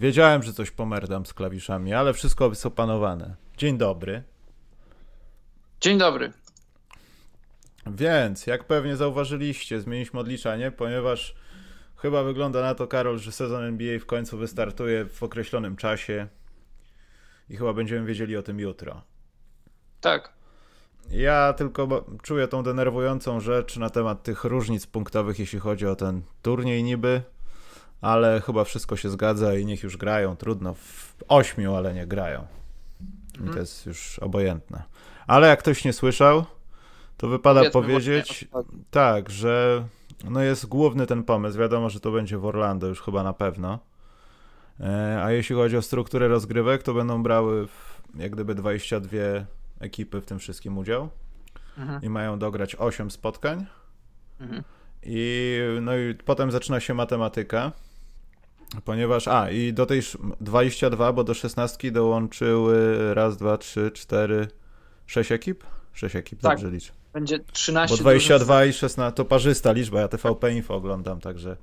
Wiedziałem, że coś pomerdam z klawiszami, ale wszystko jest opanowane. Dzień dobry. Dzień dobry. Więc, jak pewnie zauważyliście, zmieniliśmy odliczanie, ponieważ chyba wygląda na to, Karol, że sezon NBA w końcu wystartuje w określonym czasie i chyba będziemy wiedzieli o tym jutro. Tak. Ja tylko czuję tą denerwującą rzecz na temat tych różnic punktowych, jeśli chodzi o ten turniej niby, ale chyba wszystko się zgadza i niech już grają. Trudno, w ośmiu, ale nie grają. I to mhm. jest już obojętne. Ale jak ktoś nie słyszał, to wypada Powiedzmy powiedzieć, tak, że no jest główny ten pomysł. Wiadomo, że to będzie w Orlando już chyba na pewno. E, a jeśli chodzi o strukturę rozgrywek, to będą brały jak gdyby 22 ekipy w tym wszystkim udział mhm. i mają dograć 8 spotkań. Mhm. I, no i potem zaczyna się matematyka, ponieważ, a i do tej 22, bo do 16 dołączyły raz, dwa, trzy, cztery, sześć ekip? Sześć ekip, tak. dobrze liczę. Będzie 13. Bo 22 i 16 to parzysta liczba, ja TVP Info oglądam, także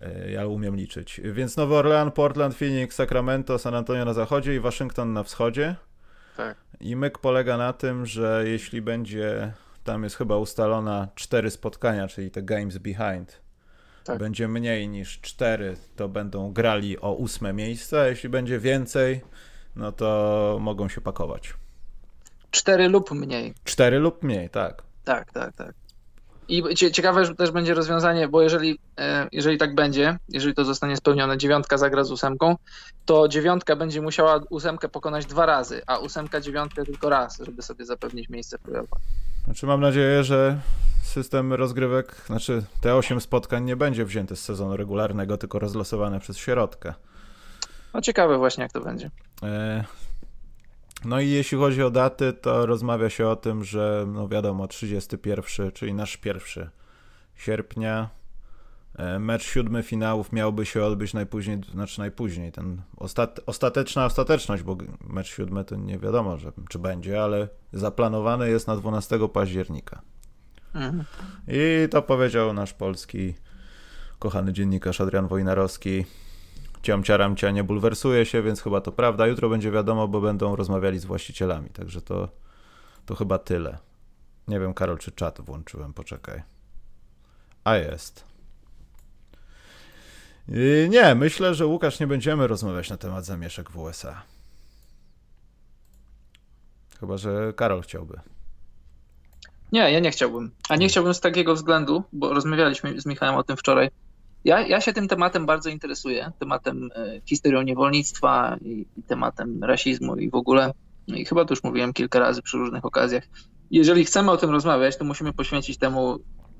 e, ja umiem liczyć. Więc Nowy Orlean, Portland, Phoenix, Sacramento, San Antonio na zachodzie i Waszyngton na wschodzie. Tak. I myk polega na tym, że jeśli będzie, tam jest chyba ustalona cztery spotkania, czyli te games behind, tak. będzie mniej niż cztery, to będą grali o ósme miejsce, a jeśli będzie więcej, no to mogą się pakować. Cztery lub mniej. Cztery lub mniej, tak. Tak, tak, tak. I ciekawe że też będzie rozwiązanie, bo jeżeli, e, jeżeli tak będzie, jeżeli to zostanie spełnione, dziewiątka zagra z ósemką, to dziewiątka będzie musiała ósemkę pokonać dwa razy, a ósemka dziewiątkę tylko raz, żeby sobie zapewnić miejsce w playoffach. Znaczy mam nadzieję, że system rozgrywek, znaczy te osiem spotkań nie będzie wzięte z sezonu regularnego, tylko rozlosowane przez środkę. No ciekawe właśnie jak to będzie. No i jeśli chodzi o daty, to rozmawia się o tym, że no wiadomo, 31, czyli nasz pierwszy sierpnia, e, mecz siódmy finałów miałby się odbyć najpóźniej, znaczy najpóźniej, ten ostat, ostateczna ostateczność, bo mecz siódmy to nie wiadomo, że, czy będzie, ale zaplanowany jest na 12 października. Mhm. I to powiedział nasz polski kochany dziennikarz Adrian Wojnarowski ciam ciaram cia nie bulwersuje się, więc chyba to prawda. Jutro będzie wiadomo, bo będą rozmawiali z właścicielami, także to, to chyba tyle. Nie wiem, Karol, czy czat włączyłem, poczekaj. A jest. I nie, myślę, że Łukasz nie będziemy rozmawiać na temat zamieszek w USA. Chyba, że Karol chciałby. Nie, ja nie chciałbym. A nie chciałbym z takiego względu, bo rozmawialiśmy z Michałem o tym wczoraj, ja, ja się tym tematem bardzo interesuję, tematem e, historią niewolnictwa i, i tematem rasizmu i w ogóle. No I chyba to już mówiłem kilka razy przy różnych okazjach. Jeżeli chcemy o tym rozmawiać, to musimy poświęcić temu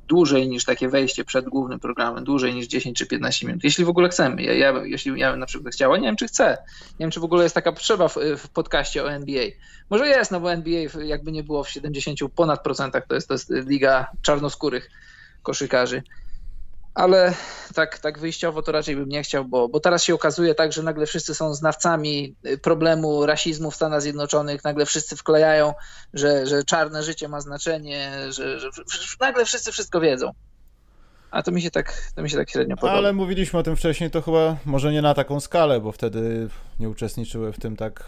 dłużej niż takie wejście przed głównym programem, dłużej niż 10 czy 15 minut. Jeśli w ogóle chcemy. Ja, ja, jeśli ja bym na przykład chciała, nie wiem czy chcę. Nie wiem, czy w ogóle jest taka potrzeba w, w podcaście o NBA. Może jest, no bo NBA jakby nie było w 70 ponad procentach, to jest, to jest liga czarnoskórych koszykarzy ale tak, tak wyjściowo to raczej bym nie chciał, bo, bo teraz się okazuje tak, że nagle wszyscy są znawcami problemu rasizmu w Stanach Zjednoczonych, nagle wszyscy wklejają, że, że czarne życie ma znaczenie, że, że nagle wszyscy wszystko wiedzą. A to mi się tak, to mi się tak średnio podoba. Ale mówiliśmy o tym wcześniej, to chyba może nie na taką skalę, bo wtedy nie uczestniczyły w tym tak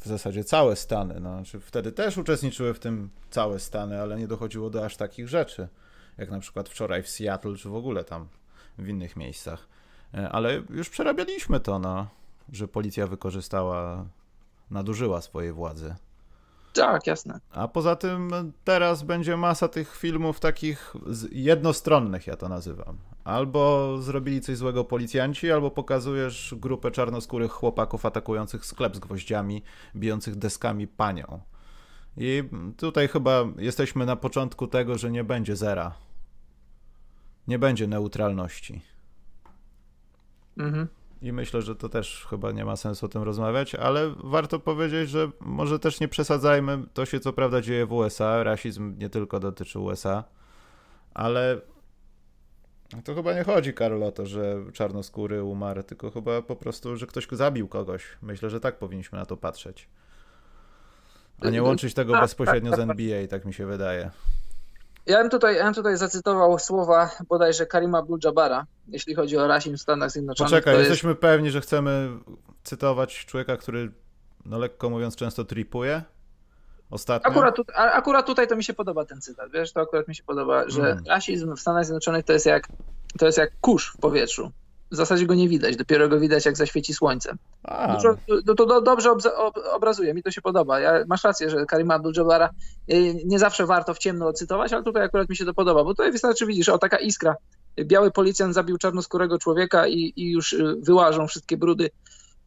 w zasadzie całe Stany. No, znaczy wtedy też uczestniczyły w tym całe Stany, ale nie dochodziło do aż takich rzeczy jak na przykład wczoraj w Seattle, czy w ogóle tam w innych miejscach. E, ale już przerabialiśmy to, no, że policja wykorzystała, nadużyła swojej władzy. Tak, jasne. A poza tym teraz będzie masa tych filmów takich jednostronnych, ja to nazywam. Albo zrobili coś złego policjanci, albo pokazujesz grupę czarnoskórych chłopaków atakujących sklep z gwoździami, bijących deskami panią. I tutaj chyba jesteśmy na początku tego, że nie będzie zera. Nie będzie neutralności. Mhm. I myślę, że to też chyba nie ma sensu o tym rozmawiać, ale warto powiedzieć, że może też nie przesadzajmy. To się co prawda dzieje w USA. Rasizm nie tylko dotyczy USA, ale to chyba nie chodzi, Karol, o to, że czarnoskóry umarł, tylko chyba po prostu, że ktoś zabił kogoś. Myślę, że tak powinniśmy na to patrzeć. A nie łączyć tego tak, bezpośrednio tak, z NBA, tak mi się wydaje. Ja bym tutaj, ja bym tutaj zacytował słowa bodajże Karima Abdul-Jabara, jeśli chodzi o rasizm w Stanach Zjednoczonych. Poczekaj, jesteśmy jest... pewni, że chcemy cytować człowieka, który, no lekko mówiąc, często tripuje? Ostatnio? Akurat, akurat tutaj to mi się podoba ten cytat, wiesz, to akurat mi się podoba, że mm. rasizm w Stanach Zjednoczonych to jest jak, to jest jak kurz w powietrzu w zasadzie go nie widać, dopiero go widać jak zaświeci słońce. Dużo, to, to, dobrze obrazuje, mi to się podoba. Ja, masz rację, że Karim Abdul-Jabbara y, nie zawsze warto w ciemno cytować, ale tutaj akurat mi się to podoba, bo tutaj wystarczy widzisz, o taka iskra. Biały policjant zabił czarnoskórego człowieka i, i już y, wyłażą wszystkie brudy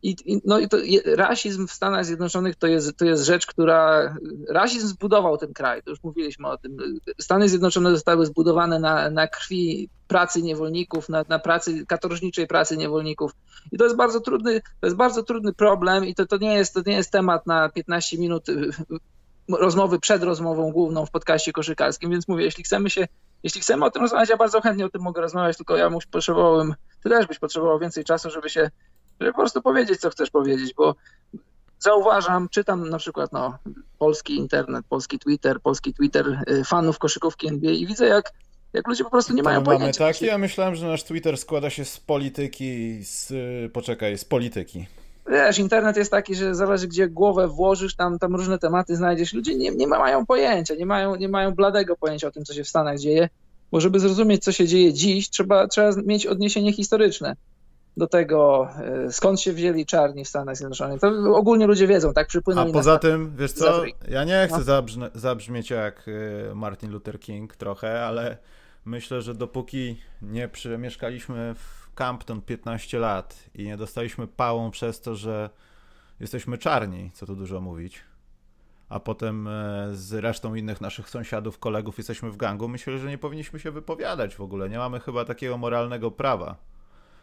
i, i, no i to rasizm w Stanach Zjednoczonych to jest, to jest rzecz, która. Rasizm zbudował ten kraj, to już mówiliśmy o tym. Stany Zjednoczone zostały zbudowane na, na krwi pracy niewolników, na, na pracy, katorżniczej pracy niewolników. I to jest bardzo trudny, to jest bardzo trudny problem i to, to, nie jest, to nie jest temat na 15 minut y, rozmowy przed rozmową główną w podcaście koszykarskim, więc mówię, jeśli chcemy się, jeśli chcemy o tym rozmawiać, ja bardzo chętnie o tym mogę rozmawiać, tylko ja muszę, potrzebowałem, ty też byś potrzebował więcej czasu, żeby się żeby po prostu powiedzieć, co chcesz powiedzieć, bo zauważam, czytam na przykład no, polski internet, polski Twitter, polski Twitter y, fanów koszykówki NBA i widzę, jak, jak ludzie po prostu nie mają mamy pojęcia. Tak, ja myślałem, że nasz Twitter składa się z polityki, z, poczekaj, z polityki. Wiesz, internet jest taki, że zależy gdzie głowę włożysz, tam, tam różne tematy znajdziesz. Ludzie nie, nie mają pojęcia, nie mają, nie mają bladego pojęcia o tym, co się w Stanach dzieje, bo żeby zrozumieć, co się dzieje dziś, trzeba, trzeba mieć odniesienie historyczne do tego, e, skąd się wzięli czarni w Stanach Zjednoczonych. To ogólnie ludzie wiedzą, tak przypłynęli. A poza tym, wiesz co, ja nie chcę no. zabrzmieć jak e, Martin Luther King trochę, ale myślę, że dopóki nie przemieszkaliśmy w Campton 15 lat i nie dostaliśmy pałą przez to, że jesteśmy czarni, co tu dużo mówić, a potem e, z resztą innych naszych sąsiadów, kolegów jesteśmy w gangu, myślę, że nie powinniśmy się wypowiadać w ogóle. Nie mamy chyba takiego moralnego prawa.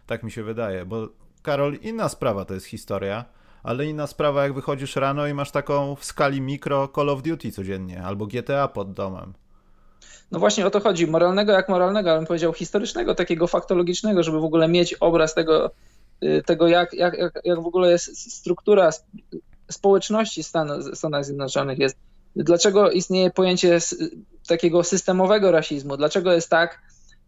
Tak mi się wydaje, bo Karol, inna sprawa to jest historia, ale inna sprawa jak wychodzisz rano i masz taką w skali mikro Call of Duty codziennie, albo GTA pod domem. No właśnie o to chodzi. Moralnego jak moralnego, ale bym powiedział historycznego, takiego faktologicznego, żeby w ogóle mieć obraz tego, y, tego jak, jak, jak, jak w ogóle jest struktura społeczności Stanów, Stanów Zjednoczonych jest. Dlaczego istnieje pojęcie takiego systemowego rasizmu? Dlaczego jest tak,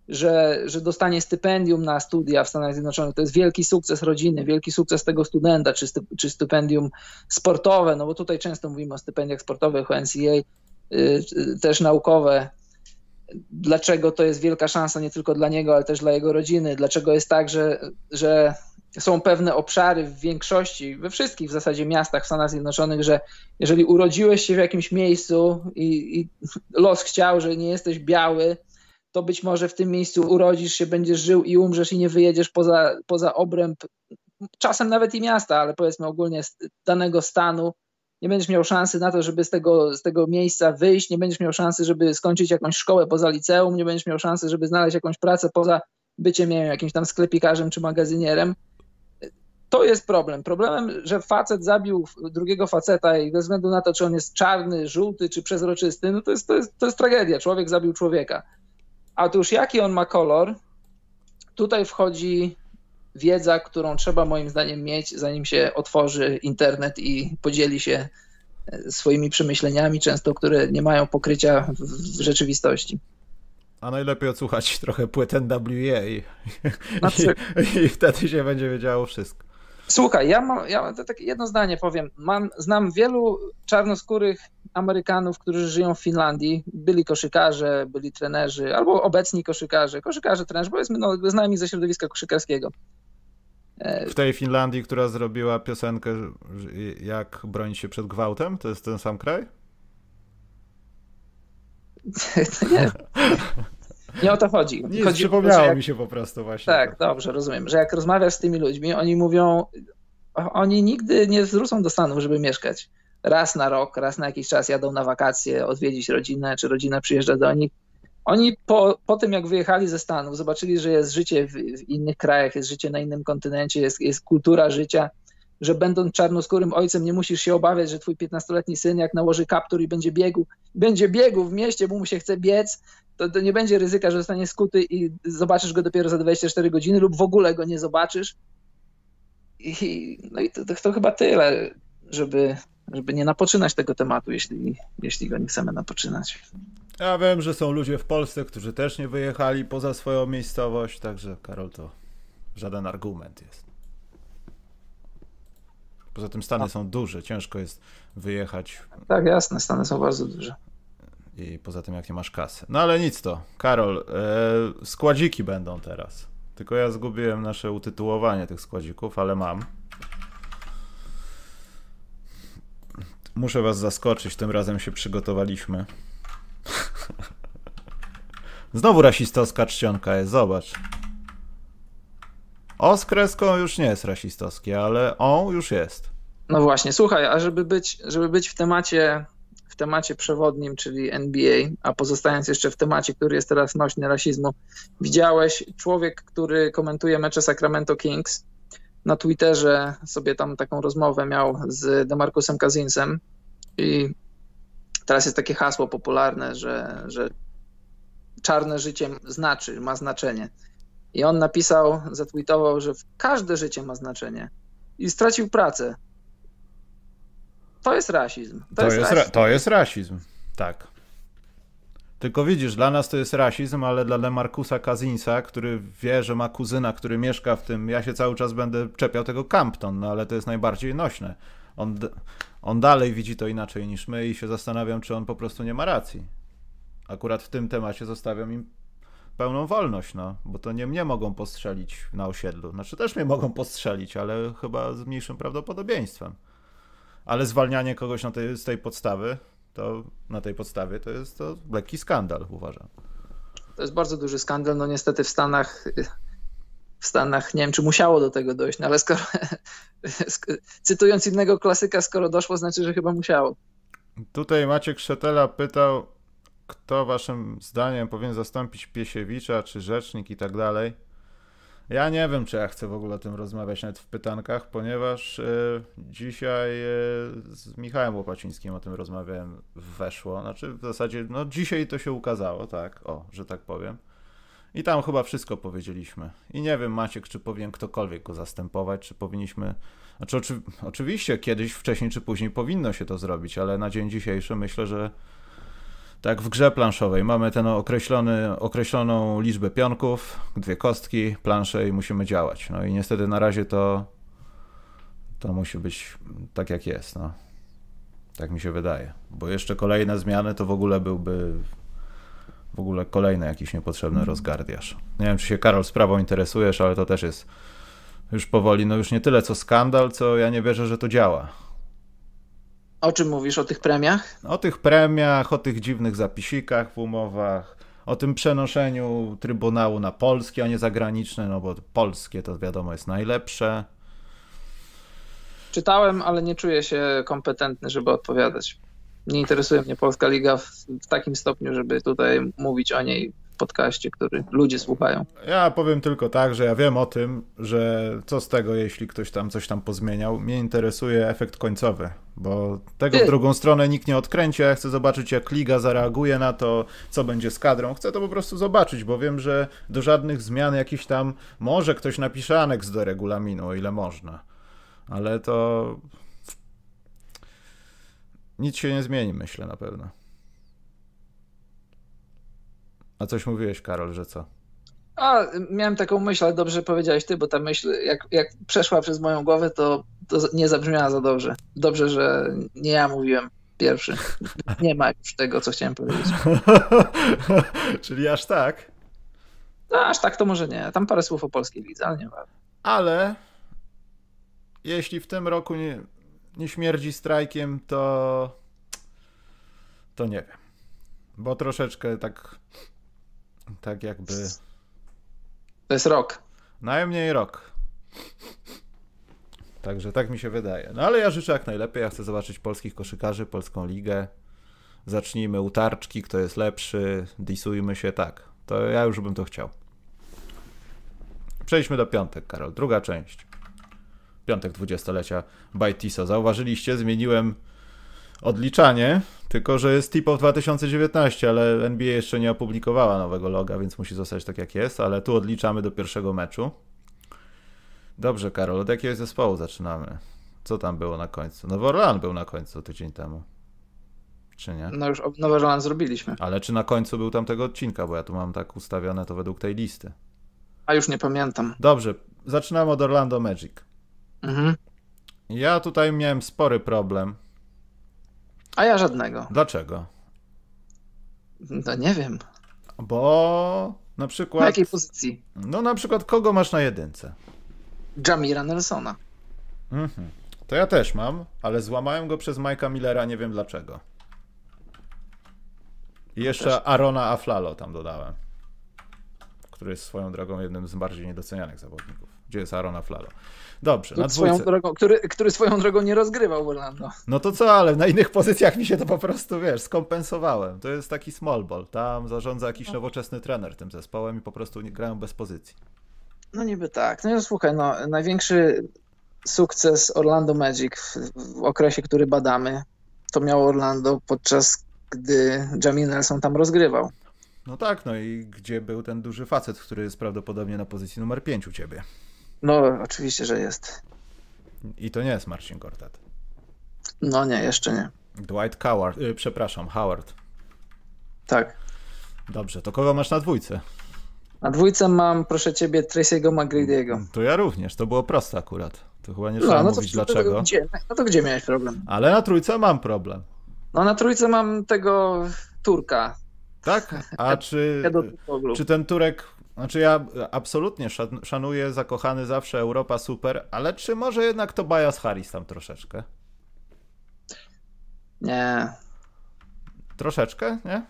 że, że dostanie stypendium na studia w Stanach Zjednoczonych. To jest wielki sukces rodziny, wielki sukces tego studenta, czy, czy stypendium sportowe, no bo tutaj często mówimy o stypendiach sportowych, o NCA, y, też naukowe. Dlaczego to jest wielka szansa nie tylko dla niego, ale też dla jego rodziny? Dlaczego jest tak, że, że są pewne obszary w większości, we wszystkich w zasadzie miastach w Stanach Zjednoczonych, że jeżeli urodziłeś się w jakimś miejscu i, i los chciał, że nie jesteś biały, to być może w tym miejscu urodzisz się, będziesz żył i umrzesz i nie wyjedziesz poza, poza obręb, czasem nawet i miasta, ale powiedzmy ogólnie danego stanu. Nie będziesz miał szansy na to, żeby z tego, z tego miejsca wyjść, nie będziesz miał szansy, żeby skończyć jakąś szkołę poza liceum, nie będziesz miał szansy, żeby znaleźć jakąś pracę poza byciem wiem, jakimś tam sklepikarzem czy magazynierem. To jest problem. Problemem, że facet zabił drugiego faceta i bez względu na to, czy on jest czarny, żółty czy przezroczysty, no to jest, to jest, to jest tragedia. Człowiek zabił człowieka. Otóż jaki on ma kolor? Tutaj wchodzi wiedza, którą trzeba moim zdaniem mieć, zanim się otworzy internet i podzieli się e, swoimi przemyśleniami, często które nie mają pokrycia w rzeczywistości. A najlepiej odsłuchać trochę płyt NWA i, i, i wtedy się będzie wiedziało wszystko. Słuchaj, ja mam, ja takie jedno zdanie powiem. Mam, znam wielu czarnoskórych Amerykanów, którzy żyją w Finlandii. Byli koszykarze, byli trenerzy, albo obecni koszykarze. Koszykarze, trenerzy, powiedzmy, no, znajmi ze środowiska koszykarskiego. W tej Finlandii, która zrobiła piosenkę jak bronić się przed gwałtem, to jest ten sam kraj? nie. Nie o to chodzi. Nic, chodzi przypomniało jak... mi się po prostu właśnie. Tak, tak, dobrze, rozumiem, że jak rozmawiasz z tymi ludźmi, oni mówią, oni nigdy nie wrócą do Stanów, żeby mieszkać. Raz na rok, raz na jakiś czas jadą na wakacje, odwiedzić rodzinę, czy rodzina przyjeżdża do nich. Oni po, po tym, jak wyjechali ze Stanów, zobaczyli, że jest życie w, w innych krajach, jest życie na innym kontynencie, jest, jest kultura życia, że będąc czarnoskórym ojcem nie musisz się obawiać, że twój 15-letni syn jak nałoży kaptur i będzie biegł, będzie biegł w mieście, bo mu się chce biec, to, to nie będzie ryzyka, że zostanie skuty i zobaczysz go dopiero za 24 godziny lub w ogóle go nie zobaczysz. I, no i to, to, to chyba tyle, żeby, żeby nie napoczynać tego tematu, jeśli, jeśli go nie chcemy napoczynać. Ja wiem, że są ludzie w Polsce, którzy też nie wyjechali poza swoją miejscowość, także Karol to żaden argument jest. Poza tym Stany są duże, ciężko jest wyjechać. Tak, jasne, Stany są bardzo duże. I poza tym, jak nie masz kasy. No ale nic to. Karol, e, składziki będą teraz. Tylko ja zgubiłem nasze utytułowanie tych składzików, ale mam. Muszę was zaskoczyć, tym razem się przygotowaliśmy. Znowu rasistowska czcionka jest, zobacz. O z kreską już nie jest rasistowskie, ale o już jest. No właśnie, słuchaj, a żeby być, żeby być w temacie w temacie przewodnim, czyli NBA, a pozostając jeszcze w temacie, który jest teraz nośny rasizmu, widziałeś człowiek, który komentuje mecze Sacramento Kings, na Twitterze sobie tam taką rozmowę miał z Demarcusem Kazinsem i teraz jest takie hasło popularne, że, że czarne życie znaczy, ma znaczenie. I on napisał, zatweetował, że każde życie ma znaczenie. I stracił pracę. To jest rasizm. To, to jest, jest rasizm. to jest rasizm, tak. Tylko widzisz, dla nas to jest rasizm, ale dla Lemarcusa Kazinsa, który wie, że ma kuzyna, który mieszka w tym, ja się cały czas będę czepiał tego Campton, no ale to jest najbardziej nośne. On, on dalej widzi to inaczej niż my i się zastanawiam, czy on po prostu nie ma racji. Akurat w tym temacie zostawiam im pełną wolność, no, bo to nie mnie mogą postrzelić na osiedlu. Znaczy też mnie mogą postrzelić, ale chyba z mniejszym prawdopodobieństwem. Ale zwalnianie kogoś na tej, z tej podstawy, to na tej podstawie to jest to lekki skandal, uważam. To jest bardzo duży skandal. No niestety w Stanach w Stanach nie wiem, czy musiało do tego dojść, no ale skoro cytując innego klasyka, skoro doszło, znaczy, że chyba musiało. Tutaj Maciek Szetela pytał, kto waszym zdaniem powinien zastąpić Piesiewicza, czy rzecznik i tak dalej. Ja nie wiem, czy ja chcę w ogóle o tym rozmawiać nawet w pytankach, ponieważ y, dzisiaj y, z Michałem Łopacińskim o tym rozmawiałem, weszło. Znaczy w zasadzie, no dzisiaj to się ukazało, tak, o, że tak powiem. I tam chyba wszystko powiedzieliśmy. I nie wiem, Maciek, czy powinien ktokolwiek go zastępować, czy powinniśmy. Znaczy, oczy... oczywiście kiedyś, wcześniej czy później powinno się to zrobić, ale na dzień dzisiejszy myślę, że tak w grze planszowej mamy ten określony, określoną liczbę pionków, dwie kostki, plansze i musimy działać. No i niestety na razie to to musi być tak jak jest, no. Tak mi się wydaje. Bo jeszcze kolejne zmiany to w ogóle byłby w ogóle kolejny jakiś niepotrzebny mm. rozgardiasz. Nie wiem, czy się Karol sprawą interesujesz, ale to też jest już powoli, no już nie tyle co skandal, co ja nie wierzę, że to działa. O czym mówisz? O tych premiach? O tych premiach, o tych dziwnych zapisikach w umowach, o tym przenoszeniu Trybunału na polskie, a nie zagraniczne, no bo polskie to wiadomo jest najlepsze. Czytałem, ale nie czuję się kompetentny, żeby odpowiadać nie interesuje mnie Polska Liga w, w, takim stopniu, żeby tutaj mówić o niej podcaście, który ludzie słuchają. Ja powiem tylko tak, że ja wiem o tym, że co z tego, jeśli ktoś tam coś tam pozmieniał. Mnie interesuje efekt końcowy, bo tego w drugą stronę nikt nie odkręci, ja chcę zobaczyć, jak Liga zareaguje na to, co będzie z kadrą. Chcę to po prostu zobaczyć, bo wiem, że do żadnych zmian jakiś tam może ktoś napisze aneks do regulaminu, o ile można. Ale to nic się nie zmieni, myślę na pewno. A coś mówiłeś, Karol, że co? A, miałem taką myśl, ale dobrze powiedziałeś ty, bo ta myśl, jak, jak przeszła przez moją głowę, to, to nie zabrzmiała za dobrze. Dobrze, że nie ja mówiłem pierwszy. Nie ma już tego, co chciałem powiedzieć. Czyli aż tak? No, aż tak to może nie. Tam parę słów o polskiej lidze, ale nie ma. Ale jeśli w tym roku nie, nie śmierdzi strajkiem, to to nie wiem. Bo troszeczkę tak tak jakby to jest rok. Najmniej rok. Także tak mi się wydaje. No ale ja życzę jak najlepiej. Ja chcę zobaczyć polskich koszykarzy, polską ligę. Zacznijmy utarczki, kto jest lepszy, disujmy się, tak. To ja już bym to chciał. Przejdźmy do piątek, Karol. Druga część piątek dwudziestolecia Bytiso. Zauważyliście, zmieniłem odliczanie, tylko że jest tip of 2019, ale NBA jeszcze nie opublikowała nowego loga, więc musi zostać tak jak jest, ale tu odliczamy do pierwszego meczu. Dobrze, Karol, od jakiego zespołu zaczynamy? Co tam było na końcu? Nowy Orlean był na końcu tydzień temu. Czy nie? No już Nowy Orleans zrobiliśmy. Ale czy na końcu był tamtego odcinka, bo ja tu mam tak ustawione to według tej listy. A już nie pamiętam. Dobrze, zaczynamy od Orlando Magic. Mhm. Ja tutaj miałem spory problem. A ja żadnego. Dlaczego? No nie wiem. Bo na przykład. Na jakiej pozycji? No na przykład kogo masz na jedynce? Jamira Nelsona. Mhm. To ja też mam, ale złamałem go przez Mike'a Millera, nie wiem dlaczego. I jeszcze Też. Arona Aflalo tam dodałem, który jest swoją drogą jednym z bardziej niedocenianych zawodników. Gdzie jest Aaron Aflalo? Dobrze, na Który swoją, dwójce. drogą, który, który swoją drogą nie rozgrywał Orlando. No to co, ale na innych pozycjach mi się to po prostu, wiesz, skompensowałem. To jest taki small ball. Tam zarządza jakiś nowoczesny trener tym zespołem i po prostu nie grają bez pozycji. No niby tak. No i słuchaj, no, największy sukces Orlando Magic w, w okresie, który badamy, to miało Orlando podczas gdy Jamie Nelson tam rozgrywał. No tak, no i gdzie był ten duży facet, który jest prawdopodobnie na pozycji numer 5 u ciebie? No oczywiście, że jest. I to nie jest Marcin Gortat. No nie, jeszcze nie. Dwight Howard, y, przepraszam, Howard. Tak. Dobrze, to kogo masz na dwójce? Na dwójce mam, proszę ciebie, Tracy'ego McGrady'ego. To ja również, to było proste akurat. To chyba nie trzeba No, no to, mówić to, to, dlaczego. gdzie, no to gdzie miałeś problem? Ale na trójce mam problem. No na trójce mam tego Turka. Tak? A czy, czy ten Turek... Znaczy ja absolutnie szan- szanuję, zakochany zawsze Europa super, ale czy może jednak Tobias Harris tam troszeczkę? Nie. Troszeczkę, nie?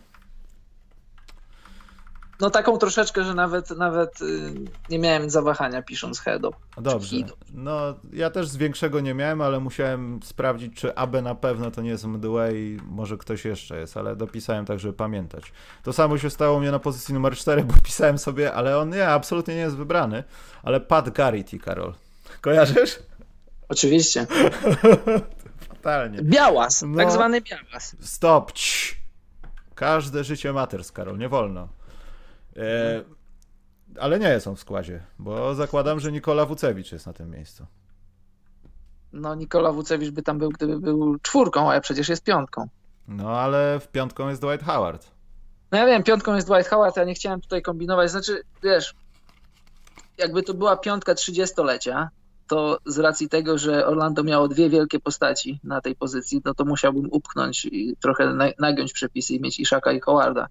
No taką troszeczkę, że nawet nawet y, nie miałem zawahania pisząc Hedo. Dobrze. Hido. No, ja też z większego nie miałem, ale musiałem sprawdzić, czy aby na pewno to nie jest Mdway, może ktoś jeszcze jest, ale dopisałem tak, żeby pamiętać. To samo się stało mnie na pozycji numer 4, bo pisałem sobie, ale on nie, absolutnie nie jest wybrany, ale Pat Garrity, Karol. Kojarzysz? Oczywiście. Fatalnie. Białas, No. tak zwany białas. Stop! Cii. Każde życie maters, Karol, nie wolno. E, ale nie jest on w składzie, bo zakładam, że Nikola Wucewicz jest na tym miejscu. No Nikola Wucewicz by tam był, gdyby był czwórką, a ja przecież jest piątką. No, ale w piątką jest Dwight Howard. No ja wiem, piątką jest Dwight Howard, ja nie chciałem tutaj kombinować. Znaczy, wiesz, jakby to była piątka trzydziestolecia, to z racji tego, że Orlando miało dwie wielkie postaci na tej pozycji, no to musiałbym upchnąć i trochę na- nagiąć przepisy i mieć Ishaka i Howarda.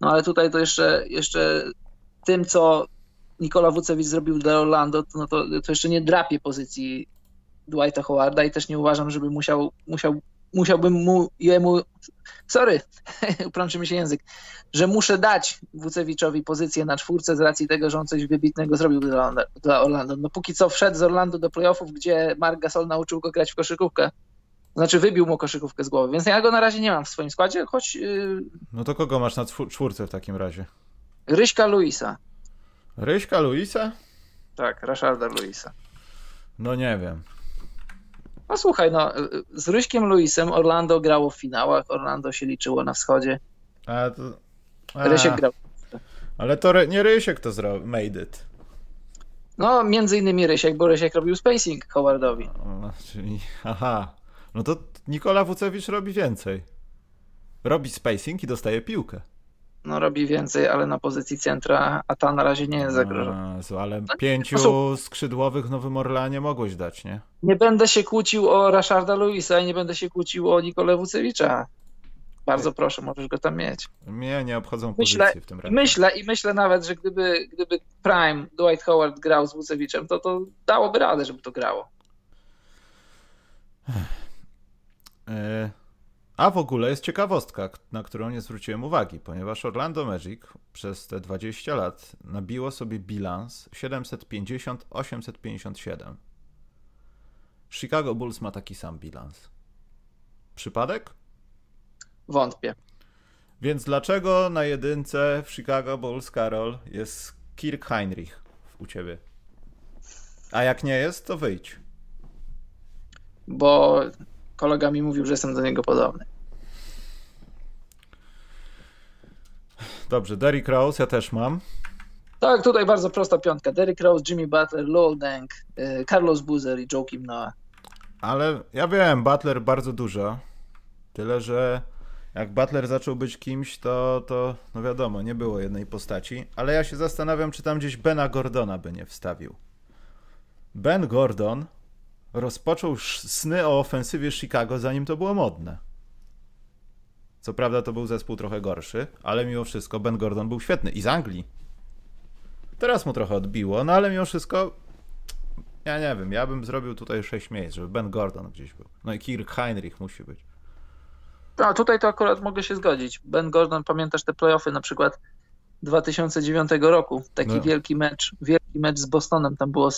No ale tutaj to jeszcze, jeszcze tym, co Nikola Wucewicz zrobił dla Orlando, no to, to jeszcze nie drapie pozycji Dwighta Howarda i też nie uważam, żeby musiał, musiał, musiałbym mu, jemu, sorry, uprączy mi się język, że muszę dać Wucewiczowi pozycję na czwórce z racji tego, że on coś wybitnego zrobił dla, dla Orlando. No póki co wszedł z Orlando do playoffów, gdzie Mark Gasol nauczył go grać w koszykówkę. Znaczy wybił mu koszykówkę z głowy, więc ja go na razie nie mam w swoim składzie, choć yy, No to kogo masz na czwór- czwórce w takim razie? Ryśka Luisa. Ryśka Luisa? Tak, Rasharda Luisa. No nie wiem. No słuchaj, no y, y, z Ryśkiem Luisem Orlando grało w finałach, Orlando się liczyło na wschodzie. A to... A, Rysiek grał. Ale to Ry- nie Rysiek to zrobił, made it. No między innymi Rysiek, bo Rysiek robił spacing Howardowi. O, czyli, aha. No to Nikola Wucewicz robi więcej. Robi spacing i dostaje piłkę. No robi więcej, ale na pozycji centra, a ta na razie nie jest zagrożona. A, Jezu, ale No, pięciu no skrzydłowych w Nowym Orlanie mogłeś dać, nie? Nie będę się kłócił o Rasharda Luisa i nie będę się kłócił o Nikolę Wucewicza. Bardzo proszę, możesz go tam mieć. Mnie nie obchodzą Myślę- pozycje w tym razie. myślę, i myślę nawet, że gdyby, gdyby Prime Dwight Howard grał z Wucewiczem, to to dałoby radę, żeby to grało. E, A w ogóle jest ciekawostka, na którą nie zwróciłem uwagi, ponieważ Orlando Magic przez te 20 lat nabiło sobie bilans 750-857. Chicago Bulls ma taki sam bilans. Przypadek? Wątpię. Więc dlaczego na jedynce w Chicago Bulls, Karol, jest Kirk Heinrich u ciebie? A jak nie jest, to wyjdź. Bo kolega mi mówił, że jestem do niego podobny. Dobrze, Derrick Rose ja też mam. Tak, tutaj bardzo prosta piątka. Derrick Rose, Jimmy Butler, Lowell Deng, y, Carlos Boozer i Joakim Noah. Ale ja wiem, Butler bardzo dużo. Tyle, że jak Butler zaczął być kimś, to, to no wiadomo, nie było jednej postaci, ale ja się zastanawiam, czy tam gdzieś Bena Gordona by nie wstawił. Ben Gordon rozpoczął sny o ofensywie Chicago, zanim to było modne. Co prawda to był zespół trochę gorszy, ale mimo wszystko Ben Gordon był świetny i z Anglii. Teraz mu trochę odbiło, no ale mimo wszystko ja nie wiem, ja bym zrobił tutaj 6 miejsc, żeby Ben Gordon gdzieś był. No i Kirk Heinrich musi być. A tutaj to akurat mogę się zgodzić. Ben Gordon, pamiętasz te playoffy na przykład 2009 roku? Taki no. wielki mecz, wielki mecz z Bostonem, tam było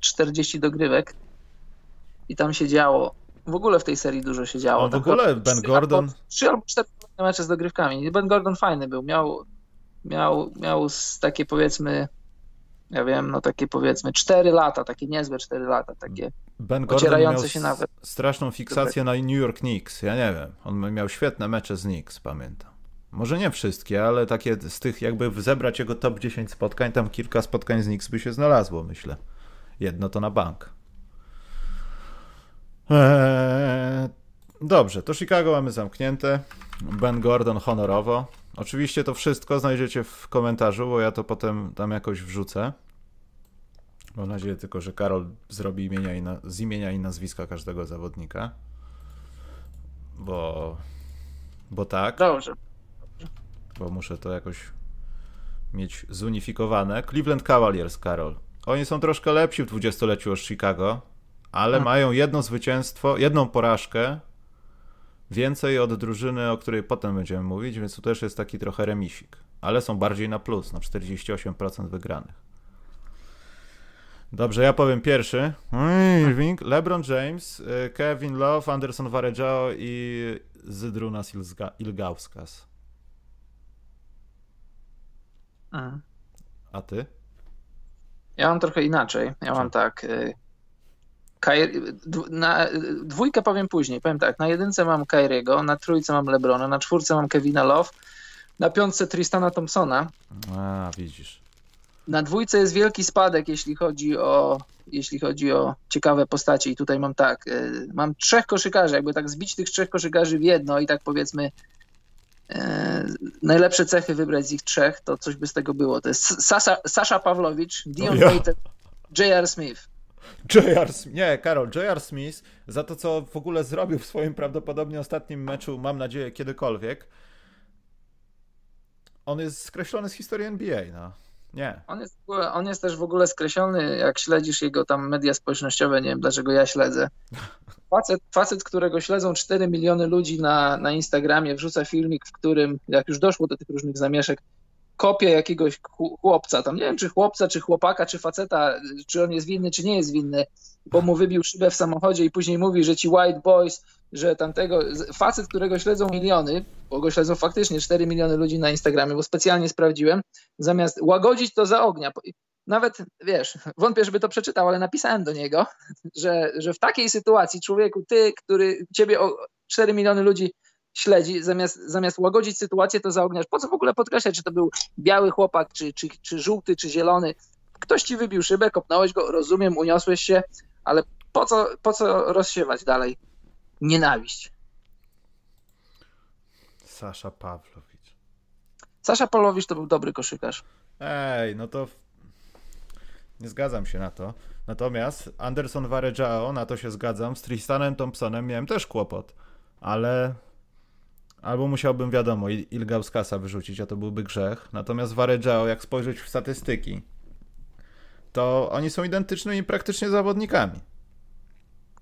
40 dogrywek i tam się działo. W ogóle w tej serii dużo się działo. w tak ogóle Ben Gordon... Trzy albo cztery mecze z dogrywkami. Ben Gordon fajny był. Miał, miał, miał takie powiedzmy ja wiem, no takie powiedzmy 4 lata, takie niezłe 4 lata, takie ben ocierające się nawet. straszną fiksację na New York Knicks, ja nie wiem, on miał świetne mecze z Knicks, pamiętam. Może nie wszystkie, ale takie z tych jakby zebrać jego top 10 spotkań, tam kilka spotkań z Knicks by się znalazło, myślę. Jedno to na bank. Eee, dobrze, to Chicago mamy zamknięte. Ben Gordon honorowo. Oczywiście to wszystko znajdziecie w komentarzu, bo ja to potem tam jakoś wrzucę. Mam nadzieję tylko, że Karol zrobi imienia i na, z imienia i nazwiska każdego zawodnika. Bo, bo tak. Dobrze. Bo muszę to jakoś mieć zunifikowane. Cleveland Cavaliers, Karol. Oni są troszkę lepsi w dwudziestoleciu od Chicago, ale hmm. mają jedno zwycięstwo, jedną porażkę więcej od drużyny, o której potem będziemy mówić, więc tu też jest taki trochę remisik. Ale są bardziej na plus, na 48% wygranych. Dobrze, ja powiem pierwszy. Irving, LeBron James, y, Kevin Love, Anderson Varejao i Zydrunas Ilgauskas. A. A ty? Ja mam trochę inaczej. Ja mam tak. Y, na dwójkę powiem później. Powiem tak, na jedynce mam Kyriego, na trójce mam Lebrona, na czwórce mam Kevina Love, na piątce Tristana Thompsona. A, widzisz. Na dwójce jest wielki spadek, jeśli chodzi o, jeśli chodzi o ciekawe postacie. I tutaj mam tak, y, mam trzech koszykarzy, jakby tak zbić tych trzech koszykarzy w jedno i tak powiedzmy y, najlepsze cechy wybrać z ich trzech, to coś by z tego było. To jest Sasha, Sasha Pawlowicz, Dion ja. J.R. Smith. J.R. Nie, Karol, J.R. Smith za to, co w ogóle zrobił w swoim prawdopodobnie ostatnim meczu, mam nadzieję, kiedykolwiek, on jest skreślony z historii NBA, no. Nie. On jest, on jest też w ogóle skreślony, jak śledzisz jego tam media społecznościowe, nie wiem dlaczego ja śledzę. Facet, facet którego śledzą 4 miliony ludzi na, na Instagramie, wrzuca filmik, w którym, jak już doszło do tych różnych zamieszek, kopie jakiegoś chłopca, tam nie wiem czy chłopca, czy chłopaka, czy faceta, czy on jest winny, czy nie jest winny, bo mu wybił szybę w samochodzie i później mówi, że ci white boys, że tamtego, facet, którego śledzą miliony, bo go śledzą faktycznie 4 miliony ludzi na Instagramie, bo specjalnie sprawdziłem, zamiast łagodzić to za ognia, nawet, wiesz, wątpię, żeby to przeczytał, ale napisałem do niego, że, że w takiej sytuacji człowieku, ty, który ciebie o 4 miliony ludzi śledzi, zamiast, zamiast łagodzić sytuację, to zaogniasz. Po co w ogóle podkreślać, czy to był biały chłopak, czy, czy, czy żółty, czy zielony? Ktoś ci wybił szybę, kopnąłeś go, rozumiem, uniosłeś się, ale po co, po co rozsiewać dalej nienawiść? Sasza Pawlowicz. Sasza Pawlowicz to był dobry koszykarz. Ej, no to nie zgadzam się na to. Natomiast Anderson Varejao, na to się zgadzam. Z Tristanem Thompsonem miałem też kłopot, ale Albo musiałbym, wiadomo, Ilgauskasa wyrzucić, a to byłby grzech. Natomiast Varejao, jak spojrzeć w statystyki, to oni są identycznymi praktycznie zawodnikami.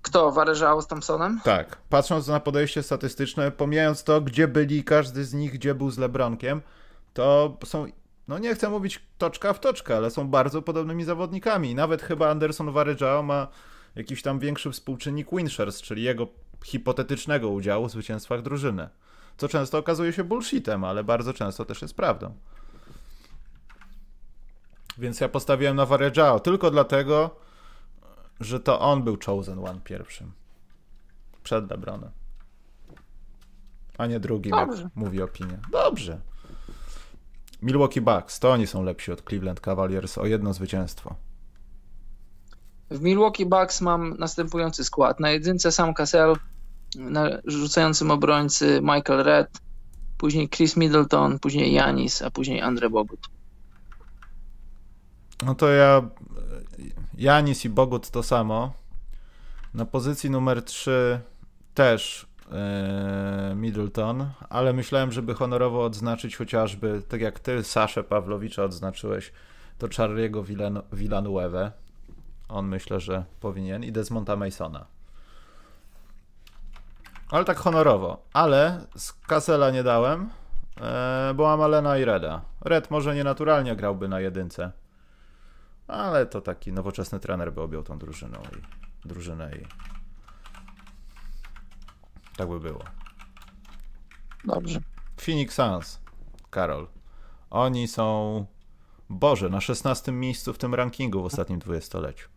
Kto? Varejao z Thompsonem? Tak. Patrząc na podejście statystyczne, pomijając to, gdzie byli każdy z nich, gdzie był z Lebronkiem, to są, no nie chcę mówić toczka w toczkę, ale są bardzo podobnymi zawodnikami. Nawet chyba Anderson Varejao ma jakiś tam większy współczynnik Winshers, czyli jego hipotetycznego udziału w zwycięstwach drużyny co często okazuje się bullshitem, ale bardzo często też jest prawdą. Więc ja postawiłem na Varejao tylko dlatego, że to on był chosen one pierwszym. Przed LeBronem. A nie drugim, Dobrze. jak mówi opinia. Dobrze. Milwaukee Bucks, to oni są lepsi od Cleveland Cavaliers o jedno zwycięstwo. W Milwaukee Bucks mam następujący skład. Na jedynce Sam Cassell, rzucającym obrońcy Michael Red, później Chris Middleton, później Janis, a później Andre Bogut. No to ja Janis i Bogut to samo. Na pozycji numer 3 też e, Middleton, ale myślałem, żeby honorowo odznaczyć chociażby, tak jak ty Saszę Pawlowicza odznaczyłeś, to Charlie'ego Villan Villanueve. On myślę, że powinien i Desmonta Masona. Ale tak honorowo. Ale z Kassela nie dałem, e, bo mam Alena i Reda. Red może nienaturalnie grałby na jedynce, ale to taki nowoczesny trener by objął tą drużyną i drużynę i tak by było. Dobrze. Phoenix Suns, Karol. Oni są, Boże, na 16 miejscu w tym rankingu w ostatnim dwudziestoleciu.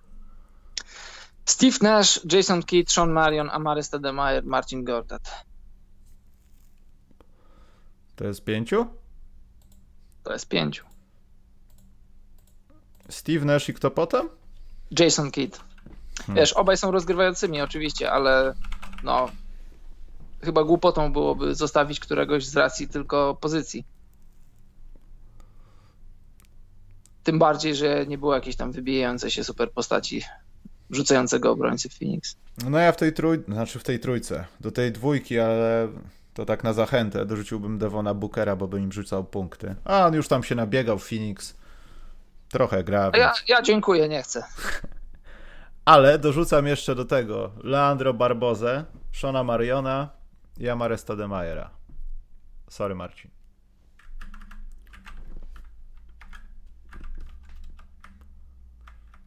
Steve Nash, Jason Kidd, Sean Marion, Amary Stoudemire, Marcin Gortat. To jest pięciu? To jest pięciu. Steve Nash i kto potem? Jason Kidd. Hmm. Wiesz, obaj są rozgrywającymi oczywiście, ale no chyba głupotą byłoby zostawić któregoś z racji tylko pozycji. Tym bardziej, że nie było jakiejś tam wybijającej się super postaci rzucającego obrońcy Phoenix. No ja w tej trójce, znaczy w tej trójce, do tej dwójki, ale to tak na zachętę dorzuciłbym Devona Bookera, bo by im rzucał punkty. A on już tam się nabiegał Phoenix. Trochę gra. Więc... Ja, ja dziękuję, nie chcę. ale dorzucam jeszcze do tego Leandro Barbozę, Shona Mariona i Amare Stademajera. Sorry Marcin.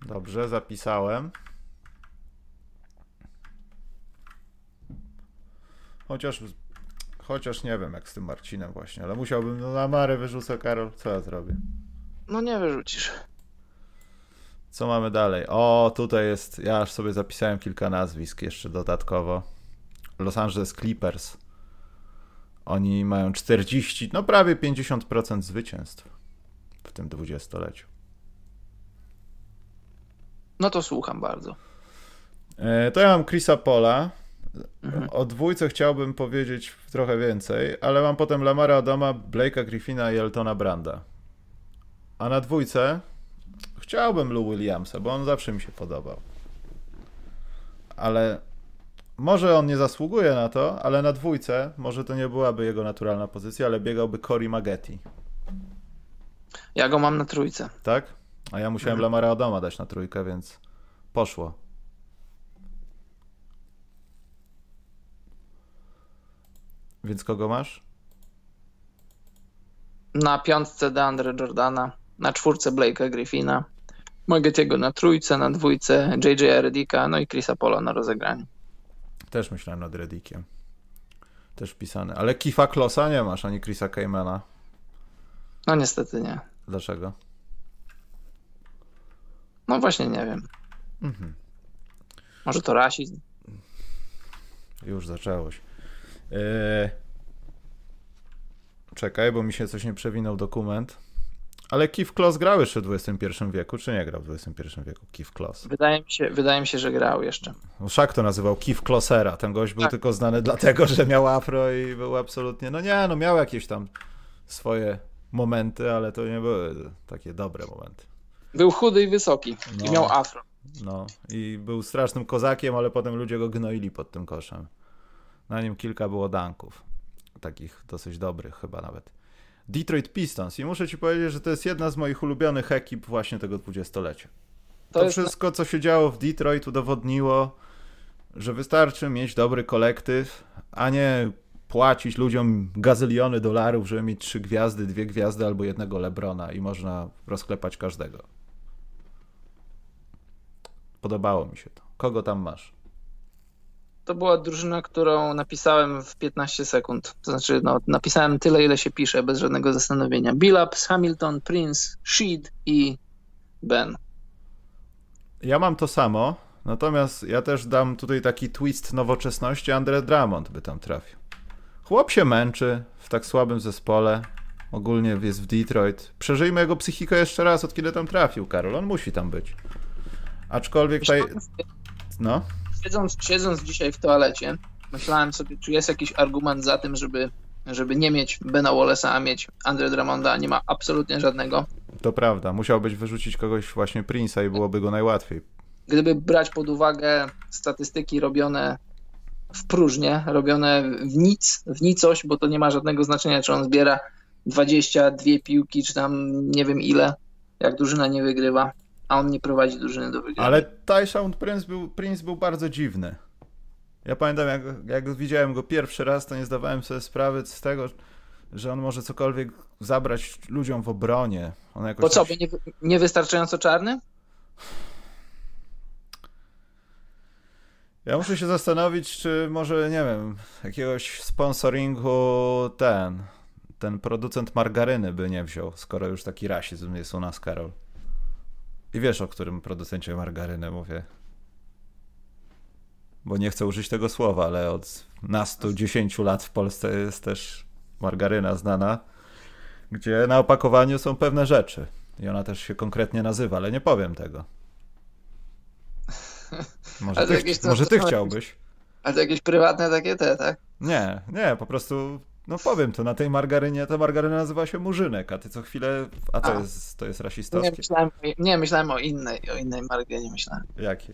Dobrze, zapisałem. Chociaż, chociaż nie wiem jak z tym Marcinem właśnie, ale musiałbym, no na Marę wyrzucę Karol, co ja zrobię? No nie wyrzucisz. Co mamy dalej? O, tutaj jest, ja aż sobie zapisałem kilka nazwisk jeszcze dodatkowo. Los Angeles Clippers. Oni mają 40, no prawie 50% zwycięstw w tym dwudziestoleciu. No to słucham bardzo. E, to ja mam Chrisa Pola, Mhm. O dwójce chciałbym powiedzieć trochę więcej, ale mam potem Lamara Adama, Blake'a Griffina i Eltona Branda. A na dwójce chciałbym Lou Williamsa, bo on zawsze mi się podobał. Ale może on nie zasługuje na to, ale na dwójce może to nie byłaby jego naturalna pozycja, ale biegałby Cory Maggette. Ja go mam na trójce. Tak? A ja musiałem mhm. Lamara Adama dać na trójkę, więc poszło. Więc kogo masz? Na piątce DeAndre Jordana, na czwórce Blake'a Griffina, Mogetiego na trójce, na dwójce JJ Redika, no i Chrisa Polo na rozegraniu. Też myślałem nad Redikiem. Też wpisany. Ale Kifa Klosa nie masz, ani Chrisa Kaymana. No niestety nie. Dlaczego? No właśnie nie wiem. Mhm. Może to rasizm? Już zaczęłoś. Yy... Czekaj, bo mi się coś nie przewinął dokument. Ale Keith Kloss grał jeszcze w XXI wieku, czy nie grał w XXI wieku Keith Kloss? Wydaje mi się, wydaje mi się że grał jeszcze. No, Szak to nazywał Keith Klossera. Ten gość był tak. tylko znany dlatego, że miał afro i był absolutnie... No nie, no miał jakieś tam swoje momenty, ale to nie były takie dobre momenty. Był chudy i wysoki no, i miał afro. No i był strasznym kozakiem, ale potem ludzie go gnoili pod tym koszem. Na nim kilka było danków. Takich dosyć dobrych chyba nawet. Detroit Pistons. I muszę ci powiedzieć, że to jest jedna z moich ulubionych ekip właśnie tego dwudziestolecia. To, to wszystko, co się działo w Detroit, udowodniło, że wystarczy mieć dobry kolektyw, a nie płacić ludziom gazyliony dolarów, żeby mieć trzy gwiazdy, dwie gwiazdy albo jednego Lebrona i można rozklepać każdego. Podobało mi się to. Kogo tam masz? To była drużyna, którą napisałem w 15 sekund. To znaczy, no, napisałem tyle, ile się pisze, bez żadnego zastanowienia. Billups, Hamilton, Prince, Sheed i Ben. Ja mam to samo, natomiast ja też dam tutaj taki twist nowoczesności. Andre Drummond by tam trafił. Chłop się męczy w tak słabym zespole. Ogólnie jest w Detroit. Przeżyjmy jego psychikę jeszcze raz, od kiedy tam trafił, Karol. On musi tam być. Aczkolwiek tutaj... No? Siedząc, siedząc dzisiaj w toalecie, myślałem sobie, czy jest jakiś argument za tym, żeby, żeby nie mieć Bena Wallace'a, a mieć Andre Drummonda. Nie ma absolutnie żadnego. To prawda. Musiałbyś wyrzucić kogoś właśnie Prince'a i byłoby go najłatwiej. Gdyby brać pod uwagę statystyki robione w próżnię, robione w nic, w nicość, bo to nie ma żadnego znaczenia, czy on zbiera 22 piłki, czy tam nie wiem ile, jak drużyna nie wygrywa, a on nie prowadzi drużyny do wygrania. Ale Tyshawn Prince był, Prince był bardzo dziwny. Ja pamiętam, jak, jak widziałem go pierwszy raz, to nie zdawałem sobie sprawy z tego, że on może cokolwiek zabrać ludziom w obronie. On jakoś Bo co, by nie, niewystarczająco czarny? Ja muszę się zastanowić, czy może, nie wiem, jakiegoś sponsoringu ten, ten producent margaryny by nie wziął, skoro już taki rasizm jest u nas, Karol. I wiesz, o którym producencie margaryny mówię. Bo nie chcę użyć tego słowa, ale od nastu, dziesięciu lat w Polsce jest też margaryna znana, gdzie na opakowaniu są pewne rzeczy. I ona też się konkretnie nazywa, ale nie powiem tego. Może ty, jakieś może ty chciałbyś? A to jakieś prywatne takie te, tak? Nie, nie, po prostu, no powiem to, na tej margarynie, ta margaryna nazywa się murzynek, a ty co chwilę, a to A. jest, to jest Nie rasistowskie. myślałem, nie, myślałem o innej, o innej marce, nie myślałem. Jakie?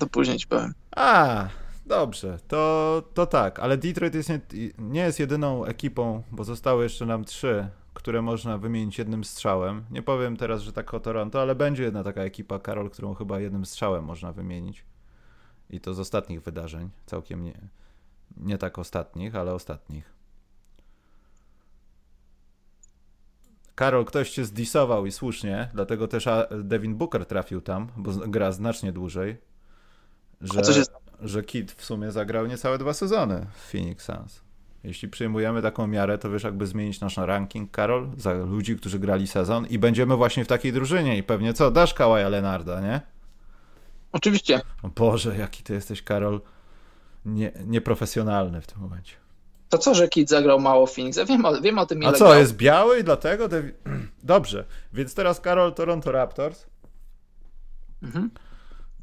To później ci powiem. A, dobrze, to, to tak, ale Detroit jest nie, nie jest jedyną ekipą, bo zostały jeszcze nam trzy, które można wymienić jednym strzałem. Nie powiem teraz, że tak o Toronto, ale będzie jedna taka ekipa, Karol, którą chyba jednym strzałem można wymienić. I to z ostatnich wydarzeń, całkiem nie, nie tak ostatnich, ale ostatnich. Karol, ktoś cię zdisował i słusznie, dlatego też Devin Booker trafił tam, bo gra znacznie dłużej. Że, A co się że Kid w sumie zagrał niecałe dwa sezony w Phoenix Suns. Jeśli przyjmujemy taką miarę, to wiesz, jakby zmienić nasz ranking, Karol, za ludzi, którzy grali sezon i będziemy właśnie w takiej drużynie i pewnie co, dasz Kawaja Lenarda, nie? Oczywiście. O Boże, jaki ty jesteś, Karol, nie, nieprofesjonalny w tym momencie. To co, że Kid zagrał mało Phoenix? Ja wiem o, wiem o tym, ile A co, grał. jest biały i dlatego? Devi- Dobrze, więc teraz Karol, Toronto Raptors. Mhm.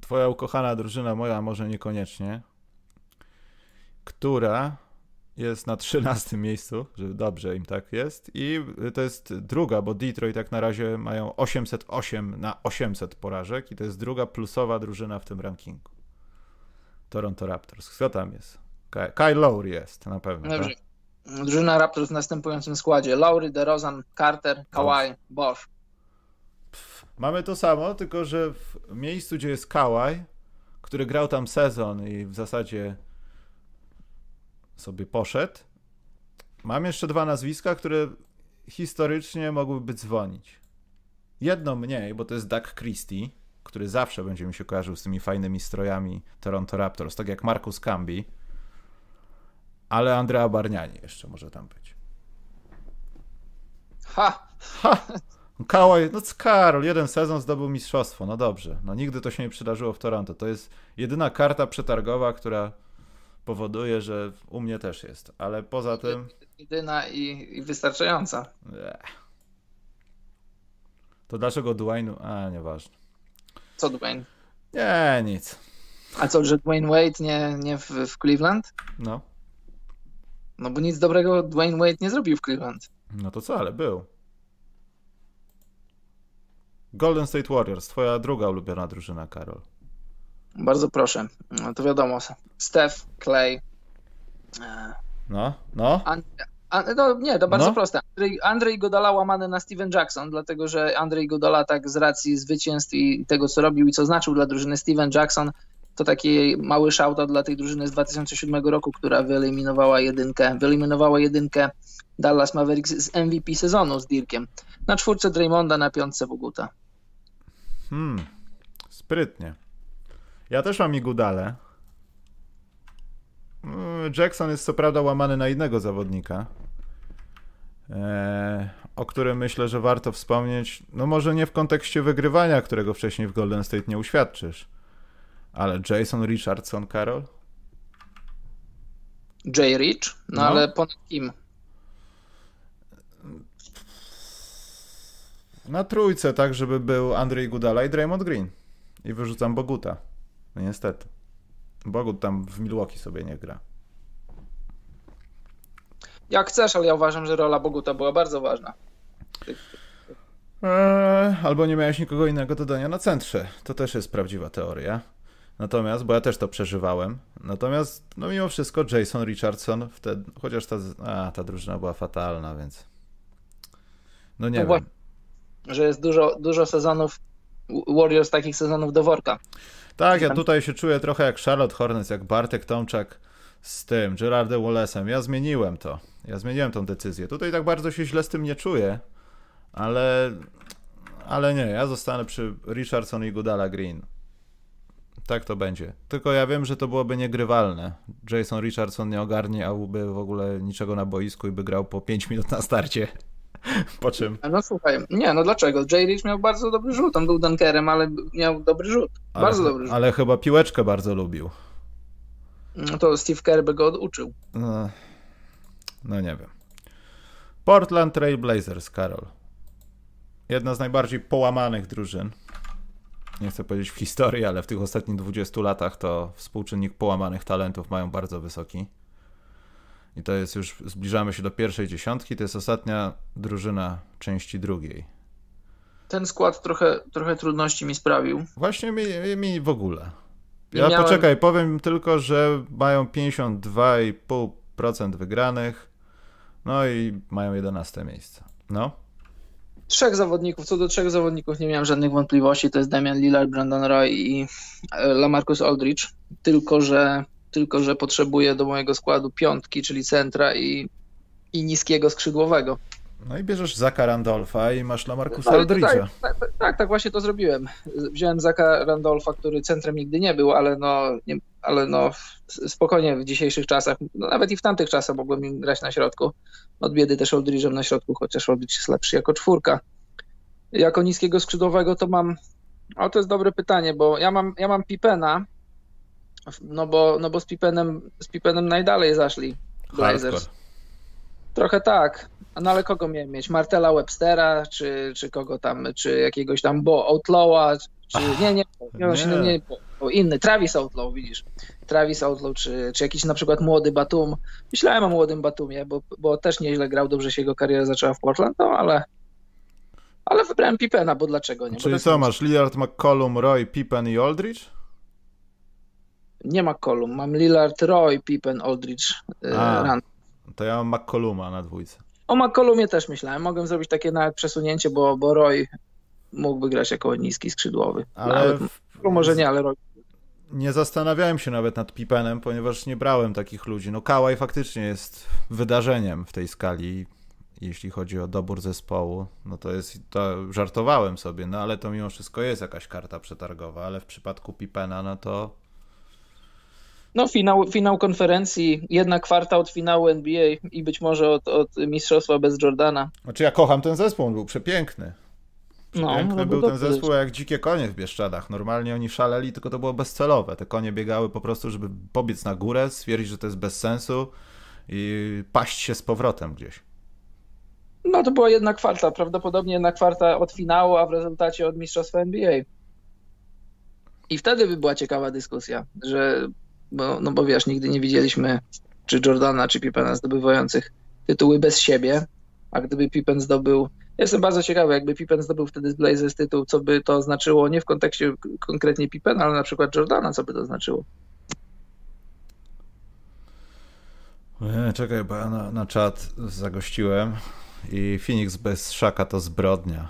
Twoja ukochana drużyna, moja może niekoniecznie, która jest na 13 miejscu, że dobrze im tak jest i to jest druga, bo Detroit tak na razie mają 808 na 800 porażek i to jest druga plusowa drużyna w tym rankingu. Toronto Raptors. Kto tam jest? Ky- Kyle Lowry jest na pewno. Dobrze. Tak? Drużyna Raptors w następującym składzie. Lowry, DeRozan, Carter, Kawhi, Bosch. Mamy to samo, tylko że w miejscu, gdzie jest Kawhi, który grał tam sezon i w zasadzie sobie poszedł, mam jeszcze dwa nazwiska, które historycznie mogłyby dzwonić. Jedno mniej, bo to jest Doug Christie, który zawsze będzie mi się kojarzył z tymi fajnymi strojami Toronto Raptors, tak jak Marcus Camby, ale Andrea Barniani jeszcze może tam być. Ha! Ha! Kałaj, no Karol, jeden sezon zdobył mistrzostwo, no dobrze. No nigdy to się nie przydarzyło w Toronto. To jest jedyna karta przetargowa, która powoduje, że u mnie też jest. Ale poza tym... Jedyna i, i wystarczająca. To dlaczego Dwayne... A, nieważne. Co Dwayne? Nie, nic. A co, że Dwayne Wade nie, nie w, w Cleveland? No. No bo nic dobrego Dwayne Wade nie zrobił w Cleveland. No to co, ale był. Golden State Warriors, twoja druga ulubiona drużyna, Karol. Bardzo proszę. No to wiadomo. Steph, Clay. e, No, no. A, no nie, to bardzo No. proste. Andrzej, Andrzej Godala łamany na Steven Jackson, dlatego że Andrzej Godala tak z racji zwycięstw i tego, co robił i co znaczył dla drużyny Steven Jackson, to taki mały shoutout dla tej drużyny z 2007 roku, która wyeliminowała jedynkę, wyeliminowała jedynkę Dallas Mavericks z MVP sezonu z Dirkiem. Na czwórce Draymonda, na piątce Boguta. Hmm, sprytnie. Ja też mam Igudale. Mm, Jackson jest co prawda łamany na innego zawodnika, e, o którym myślę, że warto wspomnieć. No może nie w kontekście wygrywania, którego wcześniej w Golden State nie uświadczysz, ale Jason Richardson, Karol? Jay Rich, no, No. ale ponad kim? Na trójce tak, żeby był Andrzej Gudala i Draymond Green. I wyrzucam Boguta. No niestety. Bogut tam w Milwaukee sobie nie gra. Jak chcesz, ale ja uważam, że rola Boguta była bardzo ważna. Eee, albo nie miałeś nikogo innego do dania na centrze. To też jest prawdziwa teoria. Natomiast, bo ja też to przeżywałem. Natomiast, no mimo wszystko, Jason Richardson wtedy, chociaż ta, a, ta drużyna była fatalna, więc. No nie wiem. Że jest dużo, dużo sezonów Warriors, takich sezonów do worka. Tak, ja tutaj się czuję trochę jak Charlotte Hornets, jak Bartek Tomczak z tym, Gerardem Wallace'em. Ja zmieniłem to. Ja zmieniłem tą decyzję. Tutaj tak bardzo się źle z tym nie czuję, ale, ale nie, ja zostanę przy Richardson i Goodala Green. Tak to będzie. Tylko ja wiem, że to byłoby niegrywalne. Jason Richardson nie ogarnie, a byłby w ogóle niczego na boisku i by grał po 5 minut na starcie. Po czym? No słuchaj, nie, no dlaczego? Jay Rich miał bardzo dobry rzut, on był dunkerem, ale miał dobry rzut. Ale, Bardzo dobry rzut. ale chyba piłeczkę bardzo lubił. No to Steve Kerr by go oduczył. No, no nie wiem. Portland Trail Blazers, Karol. Jedna z najbardziej połamanych drużyn. Nie chcę powiedzieć w historii, ale w tych ostatnich 20 latach to współczynnik połamanych talentów mają bardzo wysoki. I to jest już, zbliżamy się do pierwszej dziesiątki, to jest ostatnia drużyna części drugiej. Ten skład trochę, trochę trudności mi sprawił. Właśnie mi, mi w ogóle. Ja miałem- poczekaj, powiem tylko, że mają 52,5% wygranych, no i mają 11 miejsce. No. Trzech zawodników, co do trzech zawodników nie miałem żadnych wątpliwości, to jest Damian Lillard, Brandon Roy i e, Lamarcus Aldridge, tylko że, tylko że potrzebuję do mojego składu piątki, czyli centra i, i niskiego skrzydłowego. No i bierzesz Zaka Randolfa i masz Lamarcusa Aldridge'a. tak, tak, tak, tak, tak właśnie to zrobiłem. Wziąłem Zaka Randolfa, który centrem nigdy nie był, ale no, nie, ale no spokojnie w dzisiejszych czasach, no nawet i w tamtych czasach mogłem im grać na środku. Od biedy też Aldridge'em na środku, chociaż Aldridge jest lepszy jako czwórka. Jako niskiego skrzydłowego to mam, o to jest dobre pytanie, bo ja mam, ja mam Pipena, no bo, no bo z Pipenem, z Pipenem najdalej zaszli Blazers. Hardcore. Trochę tak. No ale kogo miałem mieć? Martela Webstera, czy, czy kogo tam, czy jakiegoś tam Bo Outlawa, czy nie, nie, nie, Nie. nie, nie bo inny, Travis Outlaw, widzisz. Travis Outlaw, czy, czy jakiś na przykład młody Batum. Myślałem o młodym Batumie, bo, bo też nieźle grał, dobrze się jego kariera zaczęła w Portland, no ale ale wybrałem Pipena, bo dlaczego nie? Czyli jest- co, masz Lillard, McCollum, Roy, Pippen i Aldridge? Nie ma kolumn, mam Lillard, Roy, Pippen, Aldridge, e, A. Rand. To ja mam McColluma na dwójce. O McCollumie też myślałem. Mogłem zrobić takie nawet przesunięcie, bo, bo Roy mógłby grać jako niski skrzydłowy. Ale Nawet, w- no, może nie, ale Roy. nie zastanawiałem się nawet nad Pippenem, ponieważ nie brałem takich ludzi. No Kałaj faktycznie jest wydarzeniem w tej skali, jeśli chodzi o dobór zespołu. No to jest, to żartowałem sobie, no ale to mimo wszystko jest jakaś karta przetargowa, ale w przypadku Pippena, no to No finał, finał konferencji, jedna kwarta od finału NBA i być może od, od mistrzostwa bez Jordana. Znaczy ja kocham ten zespół, on był przepiękny. No, Piękny no, był to ten zespół jak dzikie konie w Bieszczadach. Normalnie oni szaleli, tylko to było bezcelowe. Te konie biegały po prostu, żeby pobiec na górę, stwierdzić, że to jest bez sensu i paść się z powrotem gdzieś. No to była jedna kwarta, prawdopodobnie jedna kwarta od finału, a w rezultacie od mistrzostwa NBA. I wtedy by była ciekawa dyskusja, że, bo, no bo wiesz, nigdy nie widzieliśmy czy Jordana, czy Pippena zdobywających tytuły bez siebie, a gdyby Pippen zdobył, jestem bardzo ciekawy, jakby Pippen zdobył wtedy z Blazers tytuł, co by to znaczyło, nie w kontekście konkretnie Pippena, ale na przykład Jordana, co by to znaczyło. Nie, czekaj, bo ja na, na czat zagościłem i Phoenix bez Szaka to zbrodnia.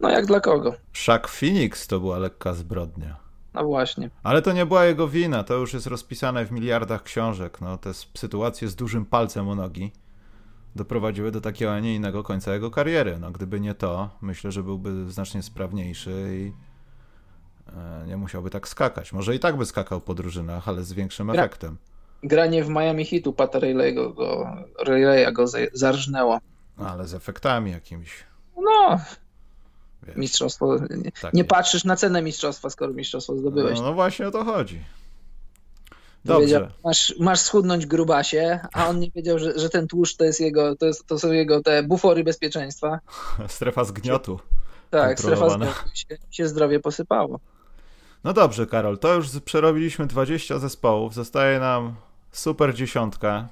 No jak dla kogo? Szak Phoenix to była lekka zbrodnia. No właśnie. Ale to nie była jego wina, to już jest rozpisane w miliardach książek. No, te sytuacje z dużym palcem u nogi doprowadziły do takiego, a nie innego końca jego kariery. No, gdyby nie to, myślę, że byłby znacznie sprawniejszy i e, nie musiałby tak skakać. Może i tak by skakał po drużynach, ale z większym Gra- efektem. Granie w Miami Heatu Pata Rayleigha go, Rayleigha go za- zarżnęło. Ale z efektami jakimiś. No, Wiesz, mistrzostwo. Nie, takie. nie patrzysz na cenę mistrzostwa, skoro mistrzostwo zdobyłeś. No, no właśnie o to chodzi. Wiedział, Dobrze. masz, masz schudnąć grubasie, a on nie wiedział, że, że ten tłuszcz to jest jego, to, jest, to są jego te bufory bezpieczeństwa. Strefa zgniotu. Tak, strefa zdrowia się, się zdrowie posypało. No dobrze, Karol, to już przerobiliśmy 20 zespołów. Zostaje nam super dziesiątka.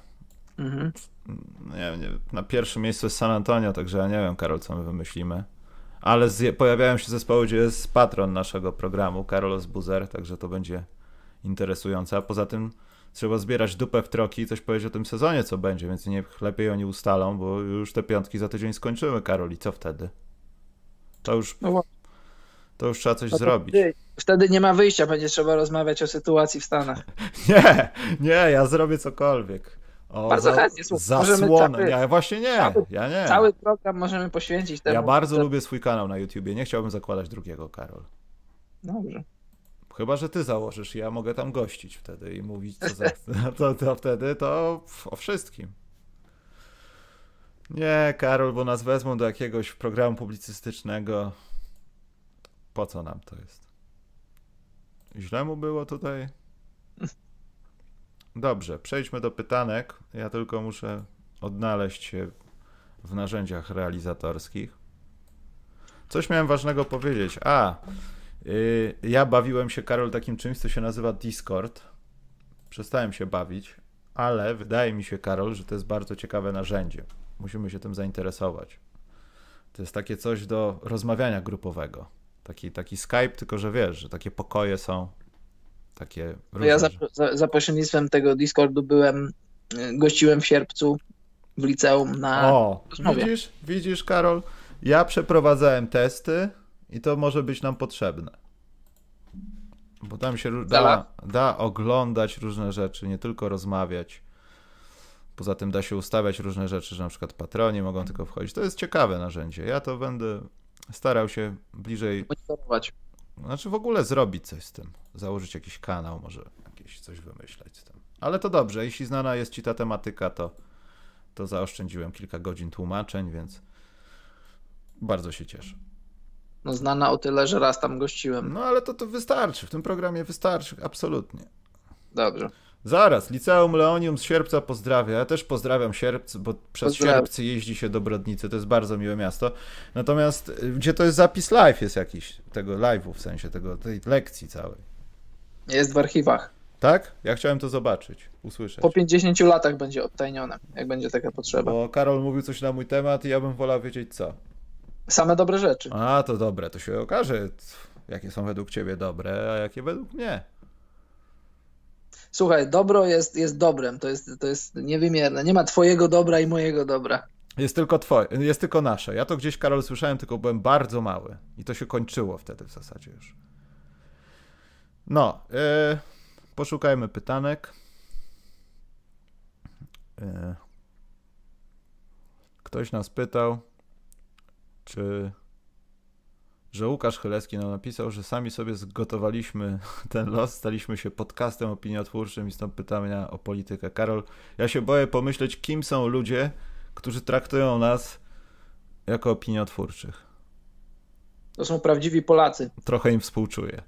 Mhm. Nie, nie, na pierwszym miejscu jest San Antonio, także ja nie wiem, Karol, co my wymyślimy. Ale z, pojawiają się zespoły, gdzie jest patron naszego programu, Karol Buzer, także to będzie interesujące. A poza tym trzeba zbierać dupę w troki i coś powiedzieć o tym sezonie, co będzie, więc niech lepiej oni ustalą, bo już te piątki za tydzień skończymy, Karol, i co wtedy? To już, no to już trzeba coś no zrobić. Wtedy nie ma wyjścia, będzie trzeba rozmawiać o sytuacji w Stanach. Nie, nie, ja zrobię cokolwiek. O, bardzo za, chętnie. Zasłonę. Cały, ja właśnie nie. Cały, ja nie. Cały program możemy poświęcić temu. Ja bardzo to... lubię swój kanał na YouTubie. Nie chciałbym zakładać drugiego, Karol. Dobrze. Chyba, że ty założysz ja mogę tam gościć wtedy i mówić, co za... to, to wtedy to o wszystkim. Nie, Karol, bo nas wezmą do jakiegoś programu publicystycznego. Po co nam to jest? Źle mu było tutaj? Dobrze, przejdźmy do pytanek. Ja tylko muszę odnaleźć się w narzędziach realizatorskich. Coś miałem ważnego powiedzieć. A, yy, ja bawiłem się, Karol, takim czymś, co się nazywa Discord. Przestałem się bawić, ale wydaje mi się, Karol, że to jest bardzo ciekawe narzędzie. Musimy się tym zainteresować. To jest takie coś do rozmawiania grupowego. Taki, taki Skype, tylko że wiesz, że takie pokoje są takie różne. Ja za, za, za pośrednictwem tego Discordu byłem, y, gościłem w sierpcu w liceum na O, rozmowie. widzisz, widzisz Karol, ja przeprowadzałem testy i to może być nam potrzebne. Bo tam się da, da oglądać różne rzeczy, nie tylko rozmawiać. Poza tym da się ustawiać różne rzeczy, że na przykład patroni mogą tylko wchodzić. To jest ciekawe narzędzie. Ja to będę starał się bliżej. Monitorować. Znaczy w ogóle zrobić coś z tym. Założyć jakiś kanał, może jakieś coś wymyśleć z tym. Ale to dobrze, jeśli znana jest ci ta tematyka, to, to zaoszczędziłem kilka godzin tłumaczeń, więc bardzo się cieszę. No znana o tyle, że raz tam gościłem. No ale to, to wystarczy, w tym programie wystarczy, absolutnie. Dobrze. Zaraz, Liceum Leonium z Sierpca pozdrawia. Ja też pozdrawiam Sierpc, bo przez Sierpcy jeździ się do Brodnicy, to jest bardzo miłe miasto. Natomiast y, gdzie to jest zapis live jest jakiś, tego live'u, w sensie tego, tej lekcji całej. Jest w archiwach. Tak? Ja chciałem to zobaczyć, usłyszeć. Po 50 latach będzie odtajnione, jak będzie taka potrzeba. Bo Karol mówił coś na mój temat i ja bym wolał wiedzieć co. Same dobre rzeczy. A, to dobre, to się okaże, jakie są według ciebie dobre, a jakie według mnie. Słuchaj, dobro jest, jest dobrem, to jest, to jest niewymierne. Nie ma twojego dobra i mojego dobra. Jest tylko twoje, jest tylko nasze. Ja to gdzieś, Karol, słyszałem, tylko byłem bardzo mały. I to się kończyło wtedy w zasadzie już. No, yy, poszukajmy pytanek. Yy, ktoś nas pytał, czy że Łukasz Chylewski nam napisał, że sami sobie zgotowaliśmy ten los, staliśmy się podcastem opiniotwórczym i stąd pytania o politykę. Karol, ja się boję pomyśleć, kim są ludzie, którzy traktują nas jako opiniotwórczych. To są prawdziwi Polacy. Trochę im współczuję.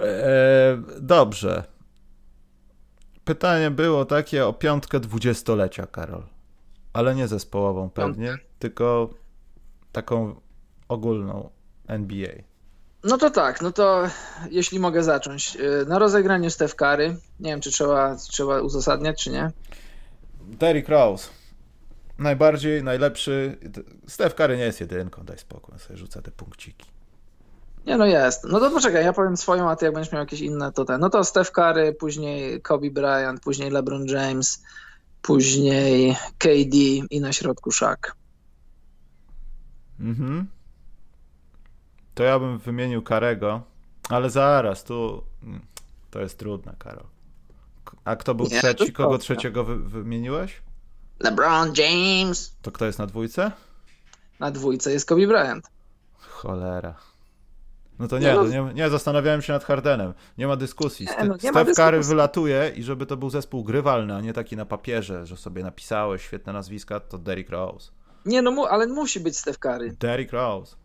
Eee, dobrze. Pytanie było takie o piątkę dwudziestolecia, Karol. Ale nie zespołową pewnie, Piątkę. tylko taką ogólną NBA. No to tak, no to jeśli mogę zacząć. Y, na rozegraniu Steph Curry, nie wiem czy trzeba, trzeba uzasadniać, czy nie. Derrick Rose. Najbardziej, najlepszy. Steph Curry nie jest jedynką, daj spokój, ja sobie rzucę te punkciki. Nie, no jest. No to poczekaj, ja powiem swoją, a ty jak będziesz miał jakieś inne, to ten. No to Steph Curry, później Kobe Bryant, później LeBron James, później KD i na środku Shaq. Mhm to ja bym wymienił Karego, ale zaraz, tu mm, to jest trudne, Karol. A kto był nie, trzeci? Kogo trzeciego wy, wymieniłeś? LeBron James. To kto jest na dwójce? Na dwójce jest Kobe Bryant. Cholera. No to nie, no, nie, nie, zastanawiałem się nad Hardenem. Nie ma dyskusji. Nie, no, nie Steph Curry wylatuje i żeby to był zespół grywalny, a nie taki na papierze, że sobie napisałeś świetne nazwiska, to Derrick Rose. Nie, no ale musi być Steph Curry. Derrick Rose.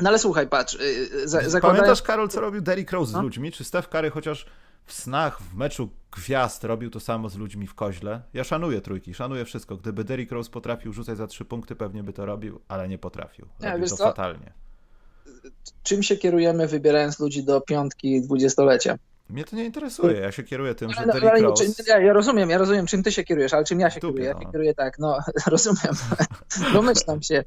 No ale słuchaj, patrz. Yy, za, Pamiętasz, Karol, co robił Derrick Rose z no? ludźmi? Czy Steph Curry chociaż w snach, w meczu gwiazd robił to samo z ludźmi w koźle? Ja szanuję trójki, szanuję wszystko. Gdyby Derrick Rose potrafił rzucać za trzy punkty, pewnie by to robił, ale nie potrafił. Robił to co? fatalnie. czym się kierujemy wybierając ludzi do piątki dwudziestolecia? Mnie to nie interesuje, ja się kieruję tym, że No, Derrick ale Rose... czym- ja, ja rozumiem, ja rozumiem, czym ty się kierujesz, ale czym ja się Dupie, kieruję? Ja no. się kieruję tak, no rozumiem, domyślam się.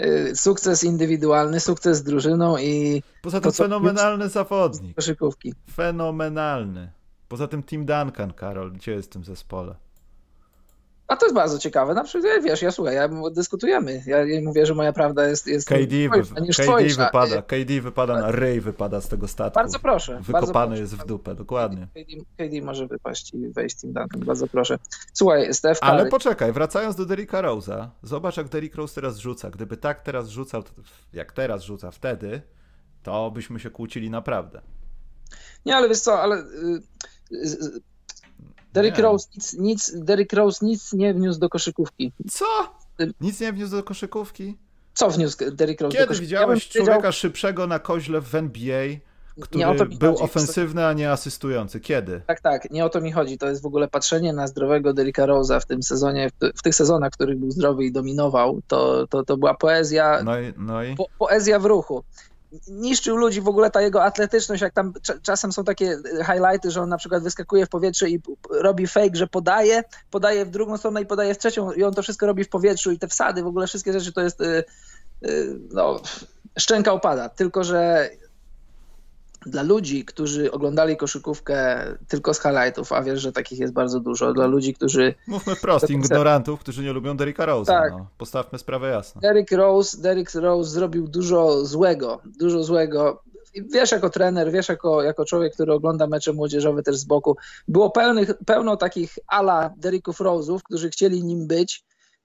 Y, Sukces indywidualny, sukces z drużyną i Poza tym to, fenomenalny zawodnik. koszykówki. Fenomenalny. Poza tym Tim Duncan, Karol, gdzie jest w tym zespole? A to jest bardzo ciekawe. Na przykład, wiesz, ja słuchaj, ja, dyskutujemy. Ja, ja mówię, że moja prawda jest, jest KD, twojsza niż KD twoja. wypada, KD wypada na ryj, wypada z tego statku. Bardzo proszę. bardzo Wykopany proszę. jest w dupę, dokładnie. KD, KD może wypaść i wejść Team Duncan. Bardzo proszę. Słuchaj, Steph Ale poczekaj, wracając do Derricka Rose'a, zobacz jak Derrick Rose teraz rzuca. Gdyby tak teraz rzucał, jak teraz rzuca wtedy, to byśmy się kłócili naprawdę. Nie, ale wiesz co, ale y, y, y, Derrick. Rose nic, nic, Derrick Rose nic nie wniósł do koszykówki. Co? Nic nie wniósł do koszykówki? Co wniósł Derrick Rose do Kiedy koszykówki? widziałeś Ja bym powiedział- człowieka szybszego na koźle w NBA, który był chodzi. ofensywny, a nie asystujący? Kiedy? Tak, tak, nie o to mi chodzi. To jest w ogóle patrzenie na zdrowego Derricka Rose'a w tym sezonie, w, w tych sezonach, w których był zdrowy i dominował. To, to, to była poezja, No i, no i? po, poezja w ruchu. Niszczył ludzi w ogóle ta jego atletyczność, jak tam cza- czasem są takie highlighty, że on na przykład wyskakuje w powietrze i robi fake, że podaje, podaje w drugą stronę i podaje w trzecią i on to wszystko robi w powietrzu i te wsady, w ogóle wszystkie rzeczy to jest y, y, no, szczęka opada. Tylko, że dla ludzi, którzy oglądali koszykówkę tylko z highlightów, a wiesz, że takich jest bardzo dużo, dla ludzi, którzy Mówmy wprost, To- ignorantów, którzy nie lubią Derricka Rose'a. Tak. No. Postawmy sprawę jasno. Derrick Rose, Derrick Rose zrobił dużo złego, dużo złego. Wiesz jako trener, wiesz jako, jako człowiek, który ogląda mecze młodzieżowe też z boku, było pełnych, pełno takich ala Derricków Rose'ów, którzy chcieli nim być,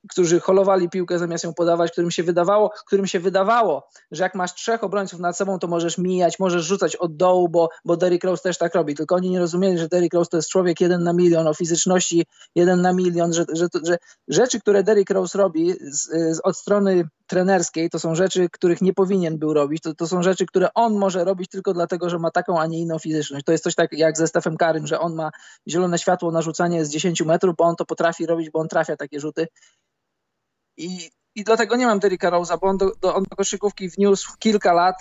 którzy holowali piłkę zamiast ją podawać, którym się wydawało, którym się wydawało, że jak masz trzech obrońców nad sobą, to możesz mijać, możesz rzucać od dołu, bo, bo Derrick Rose też tak robi. Tylko oni nie rozumieli, że Derrick Rose to jest człowiek jeden na milion, o fizyczności jeden na milion, że, że, że rzeczy, które Derrick Rose robi z, z, od strony trenerskiej, to są rzeczy, których nie powinien był robić. To, to są rzeczy, które on może robić tylko dlatego, że ma taką, a nie inną fizyczność. To jest coś tak jak ze Stephem Karym, że on ma zielone światło na rzucanie z 10 metrów, bo on to potrafi robić, bo on trafia takie rzuty. I, i dlatego nie mam Derricka Rose'a, bo on do, do, on do koszykówki wniósł kilka lat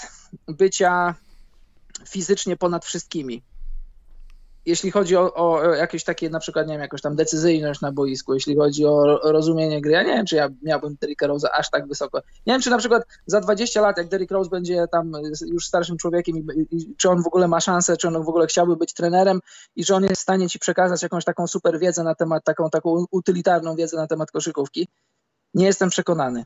bycia fizycznie ponad wszystkimi. Jeśli chodzi o, o jakieś takie, na przykład, nie wiem, jakąś tam decyzyjność na boisku, jeśli chodzi o ro- rozumienie gry, ja nie wiem, czy ja miałbym Derricka Rose'a aż tak wysoko. Nie wiem, czy na przykład za 20 lat, jak Derrick Rose będzie tam już starszym człowiekiem i, i czy on w ogóle ma szansę, czy on w ogóle chciałby być trenerem i że on jest w stanie ci przekazać jakąś taką super wiedzę na temat, taką, taką utylitarną wiedzę na temat koszykówki. Nie jestem przekonany.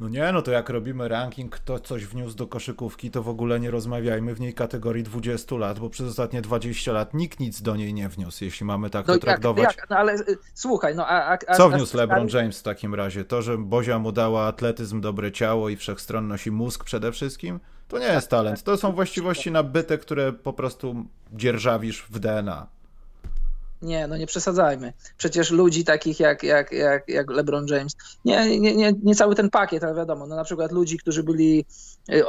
No nie, no to jak robimy ranking, kto coś wniósł do koszykówki, to w ogóle nie rozmawiajmy w niej kategorii 20 lat, bo przez ostatnie 20 lat nikt nic do niej nie wniósł, jeśli mamy tak No to traktować. jak, no ale y, słuchaj, no a... a, Co wniósł a- LeBron James w takim razie? To, że Bozia mu dała atletyzm, dobre ciało i wszechstronność i mózg przede wszystkim? To nie jest talent. To są właściwości nabyte, które po prostu dzierżawisz w DNA. Nie, no nie przesadzajmy. Przecież ludzi takich jak, jak, jak, jak LeBron James, nie, nie, nie, nie cały ten pakiet, ale wiadomo, no na przykład ludzi, którzy byli, y,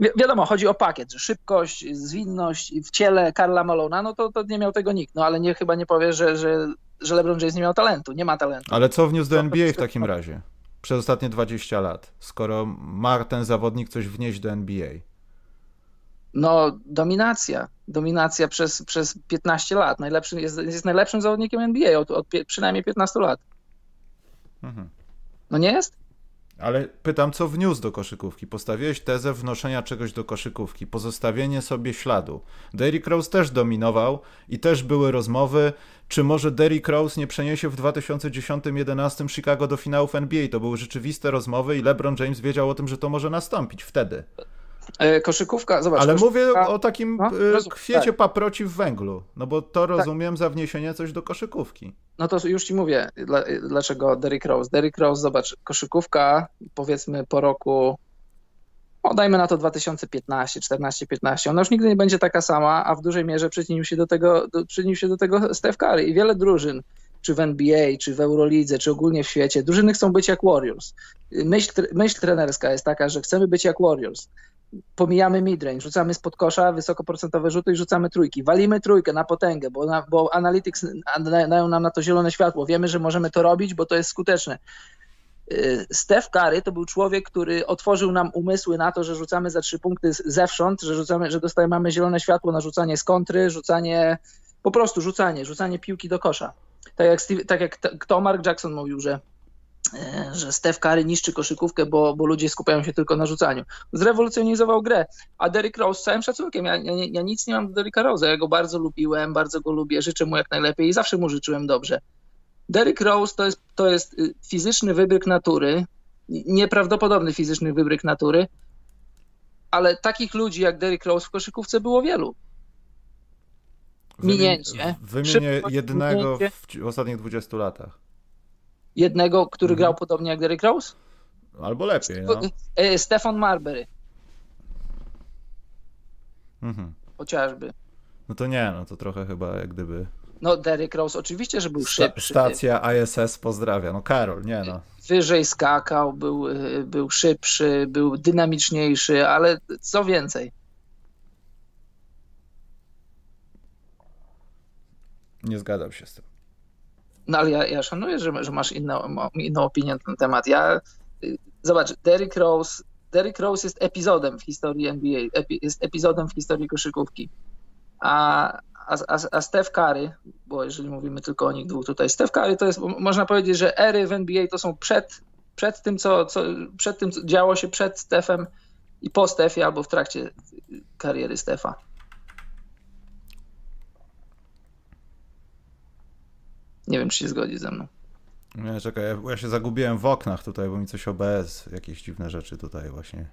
wi- wiadomo, chodzi o pakiet, że szybkość, zwinność w ciele Karla Malona, no to, to nie miał tego nikt, no ale nie, chyba nie powie, że, że, że LeBron James nie miał talentu, nie ma talentu. Ale co wniósł do NBA w takim razie? Przez ostatnie 20 lat, skoro ma ten zawodnik coś wnieść do NBA. No, dominacja. Dominacja przez, przez 15 lat. Najlepszy, jest, jest najlepszym zawodnikiem NBA od, od przynajmniej 15 lat. Mhm. No nie jest? Ale pytam, co wniósł do koszykówki? Postawiłeś tezę wnoszenia czegoś do koszykówki, pozostawienie sobie śladu. Derrick Rose też dominował i też były rozmowy, czy może Derrick Rose nie przeniesie w 2010-2011 Chicago do finałów NBA. To były rzeczywiste rozmowy i LeBron James wiedział o tym, że to może nastąpić wtedy. E, koszykówka, zobacz. Ale mówię koszykówka- o takim No, rozumiem, kwiecie tak. paproci w węglu, no bo to rozumiem za wniesienie coś do koszykówki. No to już ci mówię, dla, dlaczego Derrick Rose. Derrick Rose, zobacz, koszykówka, powiedzmy po roku, o, dajmy na to 2015, 14, 15, ona już nigdy nie będzie taka sama, a w dużej mierze przyczynił się do tego, do, przyczynił się do tego Steph Curry i wiele drużyn, czy w NBA, czy w Eurolidze, czy ogólnie w świecie, drużyny chcą być jak Warriors. Myśl, myśl trenerska jest taka, że chcemy być jak Warriors. Pomijamy midrange, rzucamy spod kosza wysokoprocentowe rzuty i rzucamy trójki. Walimy trójkę na potęgę, bo, na, bo analytics dają nam na to zielone światło. Wiemy, że możemy to robić, bo to jest skuteczne. Y, Steph Curry to był człowiek, który otworzył nam umysły na to, że rzucamy za trzy punkty zewsząd, że, rzucamy, że dostajemy, mamy zielone światło na rzucanie z kontry, rzucanie, po prostu rzucanie, rzucanie piłki do kosza. Tak jak, Steve, tak jak Mark Jackson mówił, że że Steph Curry niszczy koszykówkę, bo, bo ludzie skupiają się tylko na rzucaniu. Zrewolucjonizował grę, a Derrick Rose z całym szacunkiem, ja, ja, ja nic nie mam do Derricka Rose'a, ja go bardzo lubiłem, bardzo go lubię, życzę mu jak najlepiej i zawsze mu życzyłem dobrze. Derrick Rose to jest, to jest y, fizyczny wybryk natury, nieprawdopodobny fizyczny wybryk natury, ale takich ludzi jak Derrick Rose w koszykówce było wielu. Minięcie. Wymienię jednego w, w ostatnich 20 latach jednego, który mhm. grał podobnie jak Derrick Rose? Albo lepiej. No. E, Stefan Marbury. Mhm. Chociażby. No to nie, no to trochę chyba jak gdyby. No, Derrick Rose oczywiście, że był szybszy. Stacja ISS pozdrawia. No, Karol, nie no. Wyżej skakał, był, e, był szybszy, był dynamiczniejszy, ale co więcej. Nie zgadzam się z tym. No ale ja, ja szanuję, że, że masz inną, inną opinię na ten temat. Ja, y, zobacz, Derrick Rose, Derrick Rose jest epizodem w historii NBA, epi, jest epizodem w historii koszykówki. A, a, a Steph Curry, bo jeżeli mówimy tylko o nich dwóch tutaj, Steph Curry to jest, można powiedzieć, że ery w NBA to są przed, przed tym, co, co, przed tym, co działo się przed Stephem i po Stephie albo w trakcie kariery Stefa. Nie wiem, czy się zgodzi ze mną. Nie, czekaj, ja, ja się zagubiłem w oknach tutaj, bo mi coś OBS, jakieś dziwne rzeczy tutaj właśnie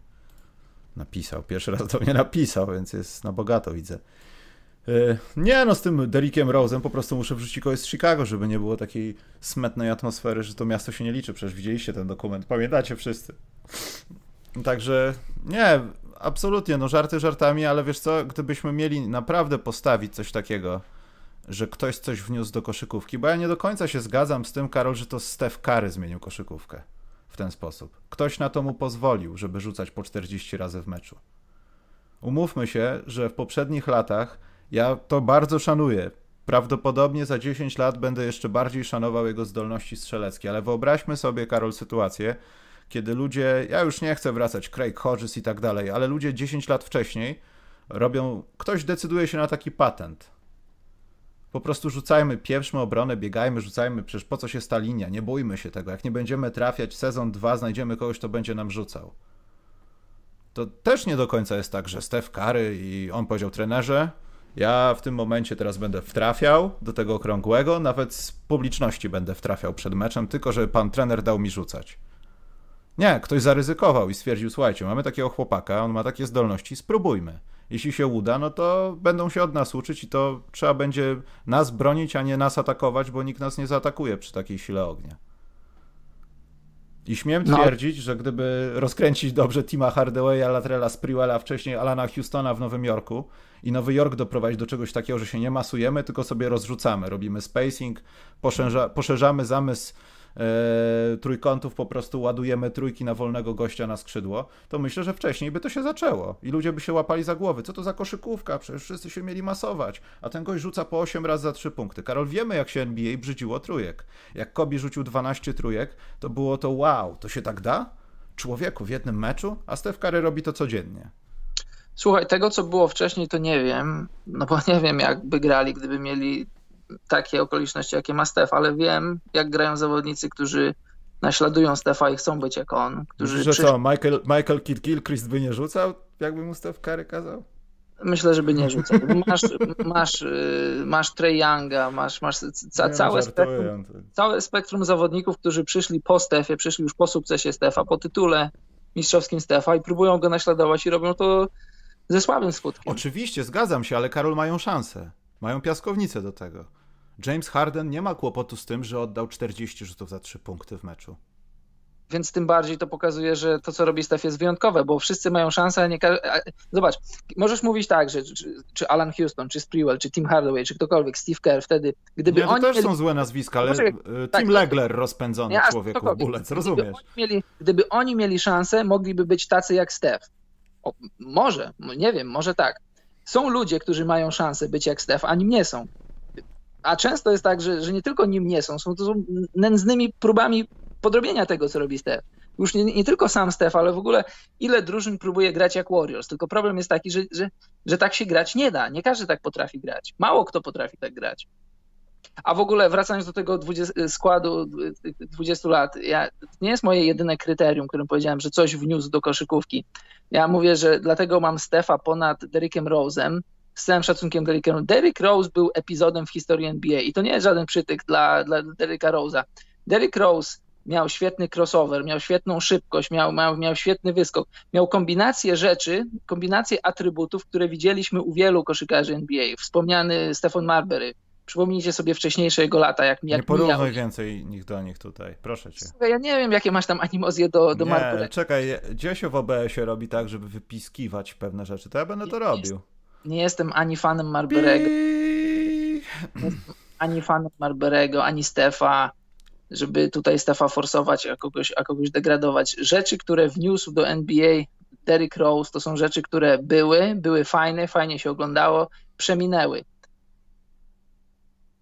napisał. Pierwszy raz do mnie napisał, więc jest na bogato, widzę. Yy, nie, no z tym Derikiem Rose'em po prostu muszę wrzucić kogoś z Chicago, żeby nie było takiej smetnej atmosfery, że to miasto się nie liczy. Przecież widzieliście ten dokument, pamiętacie wszyscy. Także nie, absolutnie, no żarty żartami, ale wiesz co, gdybyśmy mieli naprawdę postawić coś takiego, że ktoś coś wniósł do koszykówki, bo ja nie do końca się zgadzam z tym, Karol, że to Steph Curry zmienił koszykówkę w ten sposób. Ktoś na to mu pozwolił, żeby rzucać po 40 razy w meczu. Umówmy się, że w poprzednich latach ja to bardzo szanuję. Prawdopodobnie za 10 lat będę jeszcze bardziej szanował jego zdolności strzeleckie, ale wyobraźmy sobie, Karol, sytuację, kiedy ludzie, ja już nie chcę wracać, Craig Hodges i tak dalej, ale ludzie 10 lat wcześniej robią, ktoś decyduje się na taki patent, po prostu rzucajmy, pieprzmy obronę, biegajmy, rzucajmy, przecież po co się sta linia, nie bójmy się tego. Jak nie będziemy trafiać, sezon 2 znajdziemy kogoś, kto będzie nam rzucał. To też nie do końca jest tak, że Steph Curry i on powiedział trenerze, ja w tym momencie teraz będę wtrafiał do tego okrągłego, nawet z publiczności będę wtrafiał przed meczem, tylko że pan trener dał mi rzucać. Nie, ktoś zaryzykował i stwierdził, słuchajcie, mamy takiego chłopaka, on ma takie zdolności, spróbujmy jeśli się uda, no to będą się od nas uczyć i to trzeba będzie nas bronić, a nie nas atakować, bo nikt nas nie zaatakuje przy takiej sile ognia. I śmiem no. twierdzić, no. że gdyby rozkręcić dobrze Tima Hardawaya, Latrella Sprewella, wcześniej Alana Houstona w Nowym Jorku i Nowy Jork doprowadzić do czegoś takiego, że się nie masujemy, tylko sobie rozrzucamy, robimy spacing, poszerza, poszerzamy zamysł e, trójkątów po prostu ładujemy trójki na wolnego gościa na skrzydło, to myślę, że wcześniej by to się zaczęło i ludzie by się łapali za głowy. Co to za koszykówka? Przecież wszyscy się mieli masować, a ten gość rzuca po 8 razy za 3 punkty. Karol, wiemy jak się NBA brzydziło trójek. Jak Kobi rzucił 12 trójek, to było to wow, to się tak da? Człowieku w jednym meczu? A Steph Curry robi to codziennie. Słuchaj, tego co było wcześniej to nie wiem, no bo nie wiem jakby grali, gdyby mieli takie okoliczności, jakie ma Stef, ale wiem, jak grają zawodnicy, którzy naśladują Stefa i chcą być jak on. Którzy że przy... co, Michael, Michael Kidd Gilchrist by nie rzucał, jakby mu Stef Curry kazał? Myślę, żeby nie rzucał. Masz, masz, y, masz Trey Younga, masz, masz ca, całe, spektrum, całe spektrum zawodników, którzy przyszli po Stefie, przyszli już po sukcesie Stefa, po tytule mistrzowskim Stefa i próbują go naśladować i robią to ze słabym skutkiem. Oczywiście, zgadzam się, ale Karol mają szansę. Mają piaskownicę do tego. James Harden nie ma kłopotu z tym, że oddał 40 rzutów za 3 punkty w meczu. Więc tym bardziej to pokazuje, że to, co robi Steph jest wyjątkowe, bo wszyscy mają szansę, a nie Zobacz, możesz mówić tak, że czy, czy, Alan Houston, czy Sprewell, czy Tim Hardaway, czy ktokolwiek, Steve Kerr wtedy, gdyby nie, to oni też mieli... są złe nazwiska, ale Poczekaj, e, tak, Tim tak, Legler rozpędzony nie, człowieku, bulec, rozumiesz? Gdyby oni, mieli, gdyby oni mieli szansę, mogliby być tacy jak Steph. O, może, nie wiem, może tak. Są ludzie, którzy mają szansę być jak Steph, a nim nie są. A często jest tak, że, że nie tylko nim nie są, są to są nędznymi próbami podrobienia tego, co robi Steph. Już nie, nie, tylko sam Steph, ale w ogóle ile drużyn próbuje grać jak Warriors. Tylko problem jest taki, że, że, że tak się grać nie da. Nie każdy tak potrafi grać. Mało kto potrafi tak grać. A w ogóle wracając do tego 20, składu 20 lat, ja, to nie jest moje jedyne kryterium, którym powiedziałem, że coś wniósł do koszykówki. Ja mówię, że dlatego mam Stefa ponad Derrickiem Rose'em, z całym szacunkiem Derrickiem. Derrick Rose był epizodem w historii NBA i to nie jest żaden przytyk dla, dla Derricka Rose'a. Derrick Rose miał świetny crossover, miał świetną szybkość, miał, miał, miał świetny wyskok, miał kombinację rzeczy, kombinację atrybutów, które widzieliśmy u wielu koszykarzy NBA. Wspomniany Stefan Marbury, Przypomnijcie sobie wcześniejsze jego lata, jak, jak Nie porównuj więcej nich do nich tutaj, proszę cię. Słuchaj, ja nie wiem, jakie masz tam animozje do, do Nie, czekaj, Dziesio w OBS-ie robi tak, żeby wypiskiwać pewne rzeczy, to ja będę to robił. Nie jestem ani fanem Marberego, ani fanem Marberego, ani Stefa, żeby tutaj Stefa forsować, a kogoś, a kogoś degradować. Rzeczy, które wniósł do NBA Derrick Rose, to są rzeczy, które były, były fajne, fajnie się oglądało, przeminęły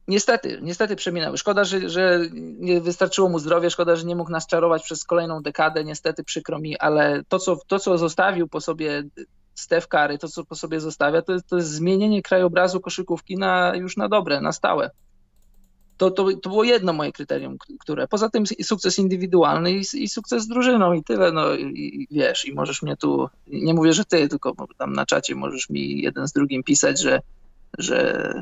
Niestety, niestety przeminęły. Szkoda, że, że nie wystarczyło mu zdrowia, szkoda, że nie mógł nas czarować przez kolejną dekadę, niestety przykro mi, ale to, co, to, co zostawił po sobie Steph Curry, to, co po sobie zostawia, to jest, to jest zmienienie krajobrazu koszykówki na, już na dobre, na stałe. To, to, to było jedno moje kryterium, które poza tym sukces indywidualny i, i sukces z drużyną i tyle, no i, i, wiesz, i możesz mnie tu, nie mówię, że ty, tylko tam na czacie możesz mi jeden z drugim pisać, że, że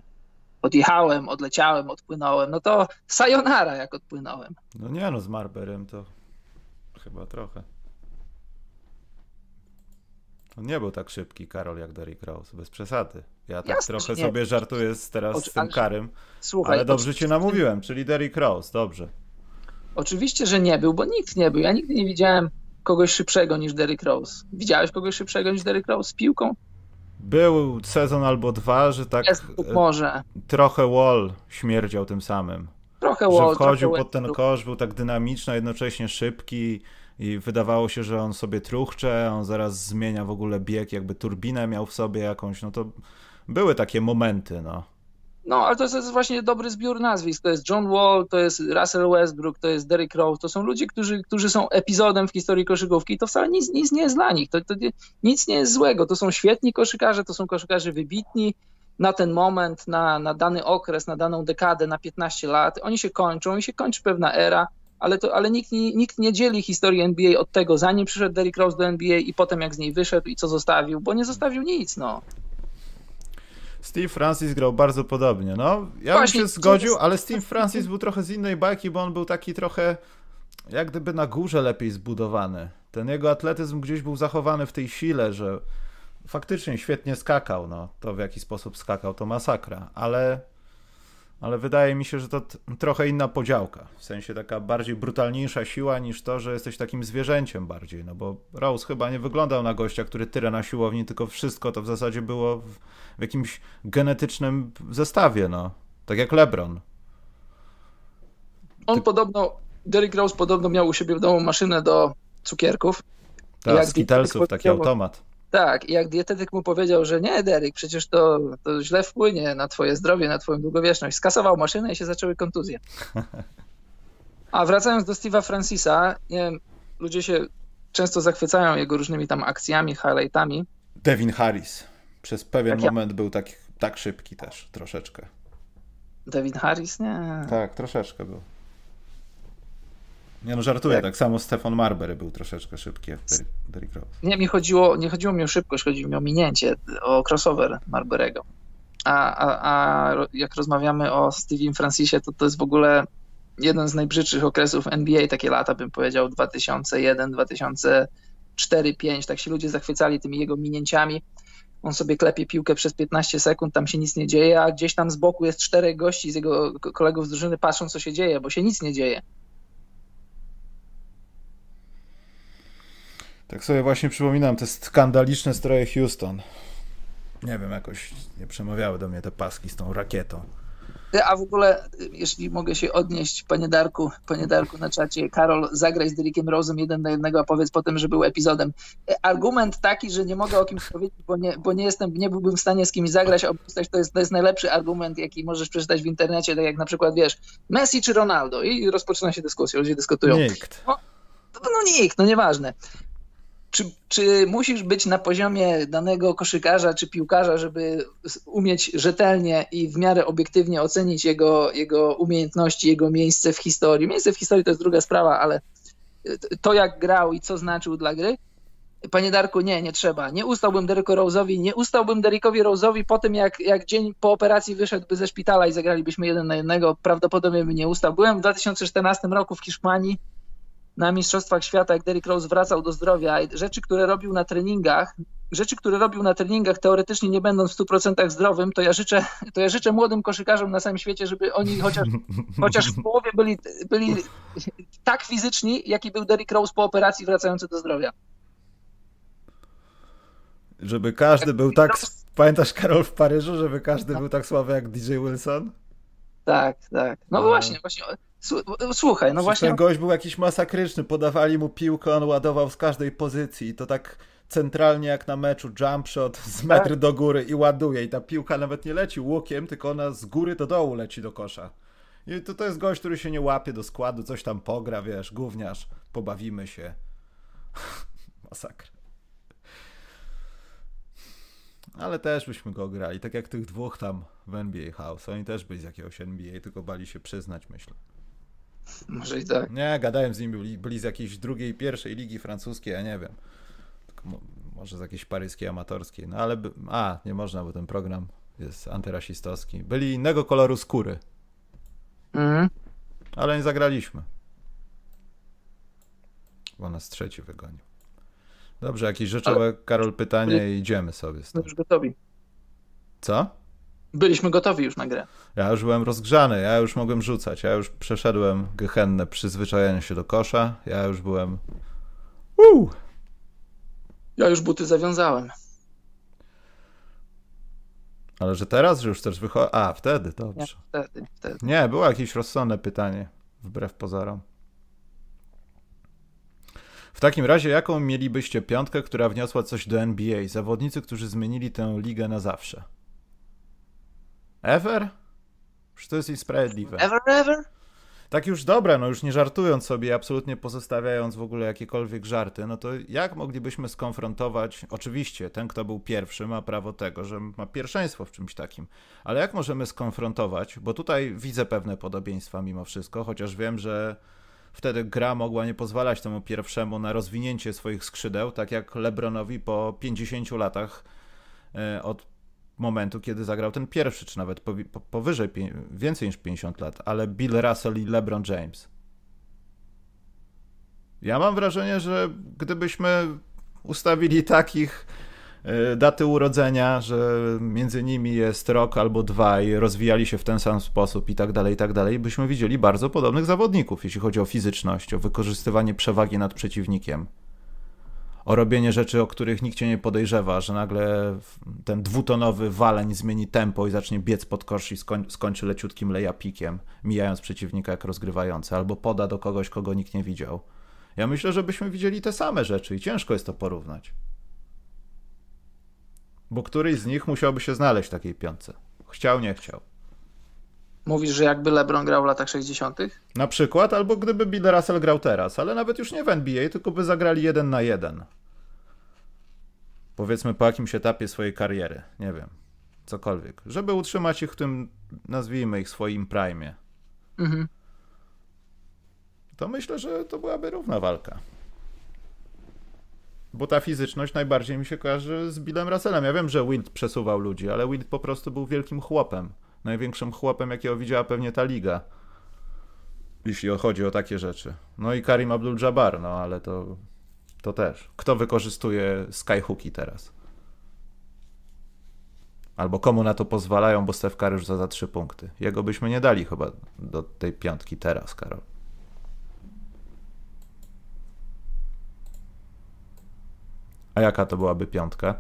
odjechałem, odleciałem, odpłynąłem, no to sayonara jak odpłynąłem. No nie no, z Marberem to chyba trochę. On nie był tak szybki, Karol, jak Derrick Rose, bez przesady. Ja tak Jasne, trochę sobie żartuję z teraz Oczy, z tym Karym, słuchaj, ale dobrze cię namówiłem, czyli Derrick Rose, dobrze. Oczywiście, że nie był, bo nikt nie był. Ja nigdy nie widziałem kogoś szybszego niż Derrick Rose. Widziałeś kogoś szybszego niż Derrick Rose z piłką? Był sezon albo dwa, że tak Jest, e, może. trochę Wall śmierdział tym samym. Trochę Wall. Że wchodził pod ten kosz, był tak dynamiczny, a jednocześnie szybki i wydawało się, że on sobie truchcze, on zaraz zmienia w ogóle bieg, jakby turbinę miał w sobie jakąś, no to były takie momenty, no. No, ale to jest właśnie dobry zbiór nazwisk. To jest John Wall, to jest Russell Westbrook, to jest Derrick Rose. To są ludzie, którzy, którzy są epizodem w historii koszykówki i to wcale nic, nic nie jest dla nich. To, to nic nie jest złego. To są świetni koszykarze, to są koszykarze wybitni na ten moment, na, na dany okres, na daną dekadę, na 15 lat. Oni się kończą i się kończy pewna era, ale, to, ale nikt, nikt nie dzieli historii NBA od tego, zanim przyszedł Derrick Rose do NBA i potem jak z niej wyszedł i co zostawił, bo nie zostawił nic, no. Steve Francis grał bardzo podobnie. No, ja Właśnie, bym się zgodził, ale Steve Francis był trochę z innej bajki, bo on był taki trochę jak gdyby na górze lepiej zbudowany. Ten jego atletyzm gdzieś był zachowany w tej sile, że faktycznie świetnie skakał. No, to w jaki sposób skakał, to masakra, ale ale wydaje mi się, że to trochę inna podziałka. W sensie taka bardziej brutalniejsza siła niż to, że jesteś takim zwierzęciem bardziej. No bo Rose chyba nie wyglądał na gościa, który tyle na siłowni, tylko wszystko to w zasadzie było w, w jakimś genetycznym zestawie, no. Tak jak LeBron. On Ty... podobno, Derrick Rose podobno miał u siebie w domu maszynę do cukierków. Tak, Skittlesów, taki automat. Tak, i jak dietetyk mu powiedział, że nie, Derek, przecież to, to źle wpłynie na twoje zdrowie, na twoją długowieczność, skasował maszynę i się zaczęły kontuzje. A wracając do Steve'a Francisa, nie wiem, ludzie się często zachwycają jego różnymi tam akcjami, highlightami. Devin Harris. Przez pewien tak moment ja... był tak, tak szybki też, troszeczkę. Devin Harris? Nie. Tak, troszeczkę był. Nie no, żartuję, tak, tak samo Stefan Marbury był troszeczkę szybki jak Derrick Rose. Nie, mi chodziło, nie chodziło mi o szybkość, chodziło mi o minięcie, o crossover Marburego. A, a, a jak rozmawiamy o Stevie Francisie, to to jest w ogóle jeden z najbrzydszych okresów NBA, takie lata bym powiedział, 2001, 2004, 5, tak się ludzie zachwycali tymi jego minięciami. On sobie klepie piłkę przez 15 sekund, tam się nic nie dzieje, a gdzieś tam z boku jest czterech gości z jego kolegów z drużyny, patrzą co się dzieje, bo się nic nie dzieje. Tak sobie właśnie przypominam te skandaliczne stroje Houston. Nie wiem, jakoś nie przemawiały do mnie te paski z tą rakietą. A w ogóle, jeśli mogę się odnieść, panie Darku, panie Darku na czacie, Karol, zagraj z Derekiem Rose'em jeden na jednego, a powiedz potem, że był epizodem. Argument taki, że nie mogę o kimś powiedzieć, bo nie, bo nie jestem, nie byłbym w stanie z kimś zagrać, opisać, to jest, to jest najlepszy argument, jaki możesz przeczytać w internecie, tak jak na przykład, wiesz, Messi czy Ronaldo i rozpoczyna się dyskusja, ludzie dyskutują. Nikt. No, no nikt, no nieważne czy, czy musisz być na poziomie danego koszykarza czy piłkarza, żeby umieć rzetelnie i w miarę obiektywnie ocenić jego, jego umiejętności, jego miejsce w historii? Miejsce w historii to jest druga sprawa, ale to jak grał i co znaczył dla gry? Panie Darku, nie, nie trzeba. Nie ustałbym Dereku Rose'owi, nie ustałbym Derekowi Rose'owi po tym, jak, jak dzień po operacji wyszedłby ze szpitala i zagralibyśmy jeden na jednego, prawdopodobnie by nie ustał. Byłem w 2014 roku w Hiszpanii, na Mistrzostwach Świata, jak Derrick Rose wracał do zdrowia, rzeczy, które robił na treningach, rzeczy, które robił na treningach, teoretycznie nie będąc w 100% zdrowym, to ja życzę, to ja życzę młodym koszykarzom na całym świecie, żeby oni chociaż, chociaż w połowie byli, byli tak fizyczni, jaki był Derrick Rose po operacji wracający do zdrowia. Żeby każdy był tak. Pamiętasz Karol w Paryżu, żeby każdy był tak słaby jak DJ Wilson? Tak, tak. No, no. właśnie, właśnie Słuchaj, no właśnie. Ten gość był jakiś masakryczny, podawali mu piłkę, on ładował z każdej pozycji i to tak centralnie jak na meczu, jump shot z metry tak. do góry i ładuje i ta piłka nawet nie leci łukiem, tylko ona z góry do dołu leci do kosza. I to, to jest gość, który się nie łapie do składu, coś tam pogra, wiesz, gówniarz, pobawimy się. Masakra. Ale też byśmy go grali, tak jak tych dwóch tam w NBA House. Oni też byli z jakiegoś NBA, tylko bali się przyznać, myślę. Może i tak. Nie, gadałem z nim, byli, byli z jakiejś drugiej, pierwszej ligi francuskiej, ja nie wiem. Tylko może z jakiejś paryskiej, amatorskiej. No ale, by, a, nie można, bo ten program jest antyrasistowski. Byli innego koloru skóry. Mhm. Ale nie zagraliśmy. Bo nas trzeci wygonił. Dobrze, jakieś rzeczowe, ale... Karol, pytanie i idziemy sobie z tym. już gotowi. Co? byliśmy gotowi już na grę. Ja już byłem rozgrzany, ja już mogłem rzucać, ja już przeszedłem gehennę przyzwyczajenia się do kosza, ja już byłem... Uu! Ja już buty zawiązałem. Ale że teraz, że już też wychodzi... A, wtedy, dobrze. Nie, wtedy, wtedy. Nie, było jakieś rozsądne pytanie, wbrew pozorom. W takim razie, jaką mielibyście piątkę, która wniosła coś do NBA? Zawodnicy, którzy zmienili tę ligę na zawsze. Ever? Czy to jest niesprawiedliwe? Ever, ever? Tak już dobra, no już nie żartując sobie, absolutnie pozostawiając w ogóle jakiekolwiek żarty, no to jak moglibyśmy skonfrontować, oczywiście ten, kto był pierwszy, ma prawo tego, że ma pierwszeństwo w czymś takim, ale jak możemy skonfrontować, bo tutaj widzę pewne podobieństwa mimo wszystko, chociaż wiem, że wtedy gra mogła nie pozwalać temu pierwszemu na rozwinięcie swoich skrzydeł, tak jak LeBronowi po 50 latach e, od momentu, kiedy zagrał ten pierwszy, czy nawet powyżej, więcej niż 50 lat, ale Bill Russell i LeBron James. Ja mam wrażenie, że gdybyśmy ustawili takich e, daty urodzenia, że między nimi jest rok albo dwa i rozwijali się w ten sam sposób i tak dalej, i tak dalej, byśmy widzieli bardzo podobnych zawodników, jeśli chodzi o fizyczność, o wykorzystywanie przewagi nad przeciwnikiem o robienie rzeczy, o których nikt cię nie podejrzewa, że nagle ten dwutonowy waleń zmieni tempo i zacznie biec pod kosz i skoń, skończy leciutkim lejapikiem, mijając przeciwnika jak rozgrywający, albo poda do kogoś, kogo nikt nie widział. Ja myślę, że byśmy widzieli te same rzeczy i ciężko jest to porównać. Bo któryś z nich musiałby się znaleźć w takiej piątce. Chciał, nie chciał. Mówisz, że jakby LeBron grał w latach 60. Na przykład, albo gdyby Bill Russell grał teraz, ale nawet już nie w NBA, tylko by zagrali jeden na jeden. Powiedzmy po jakimś etapie swojej kariery, nie wiem, cokolwiek. Żeby utrzymać ich w tym, nazwijmy ich swoim prime. Mhm. To myślę, że to byłaby równa walka. Bo ta fizyczność najbardziej mi się kojarzy z Billem Russellem. Ja wiem, że Wild przesuwał ludzi, ale Wild po prostu był wielkim chłopem największym chłopem, jakiego widziała pewnie ta liga. Jeśli chodzi o takie rzeczy. No i Karim Abdul-Jabbar, no ale to, to też. Kto wykorzystuje skyhooki teraz? Albo komu na to pozwalają, bo Steph Curry rzuca za trzy punkty. Jego byśmy nie dali chyba do tej piątki teraz, Karol. A jaka to byłaby piątka?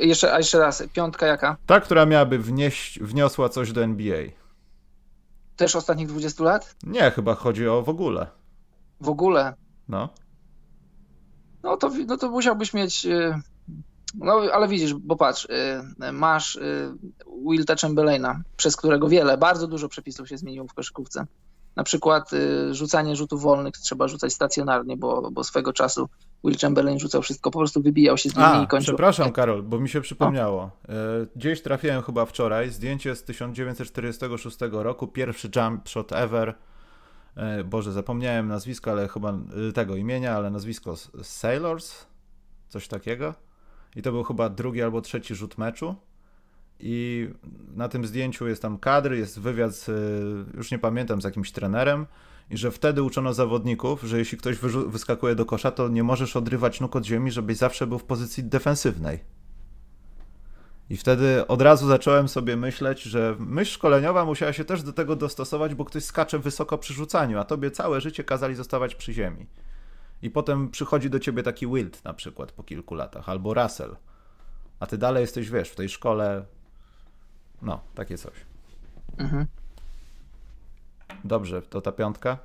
Jeszcze, a jeszcze raz, piątka jaka? Ta, która miałaby wnieść, wniosła coś do NBA. Też ostatnich 20 lat? Nie, chyba chodzi o w ogóle. W ogóle? No. No to, no to musiałbyś mieć. No ale widzisz, bo patrz, masz Wilta Chamberlaina, przez którego wiele, bardzo dużo przepisów się zmieniło w koszykówce. Na przykład rzucanie rzutów wolnych trzeba rzucać stacjonarnie, bo, bo swego czasu Will Chamberlain rzucał wszystko, po prostu wybijał się z nimi A, i kończył. Przepraszam, Karol, bo mi się przypomniało. E, gdzieś trafiłem chyba wczoraj zdjęcie z 1946 roku, pierwszy jump shot ever. E, Boże, zapomniałem nazwiska, ale chyba tego imienia, ale nazwisko Sailors, coś takiego. I to był chyba drugi albo trzeci rzut meczu. I na tym zdjęciu jest tam kadr, jest wywiad, z, już nie pamiętam, z jakimś trenerem i że wtedy uczono zawodników, że jeśli ktoś wyskakuje do kosza, to nie możesz odrywać nóg od ziemi, żebyś zawsze był w pozycji defensywnej. I wtedy od razu zacząłem sobie myśleć, że myśl szkoleniowa musiała się też do tego dostosować, bo ktoś skacze wysoko przy rzucaniu, a tobie całe życie kazali zostawać przy ziemi. I potem przychodzi do ciebie taki Wild na przykład po kilku latach, albo Russell. A ty dalej jesteś, wiesz, w tej szkole. No, takie coś. Mhm. Dobrze, to ta piątka?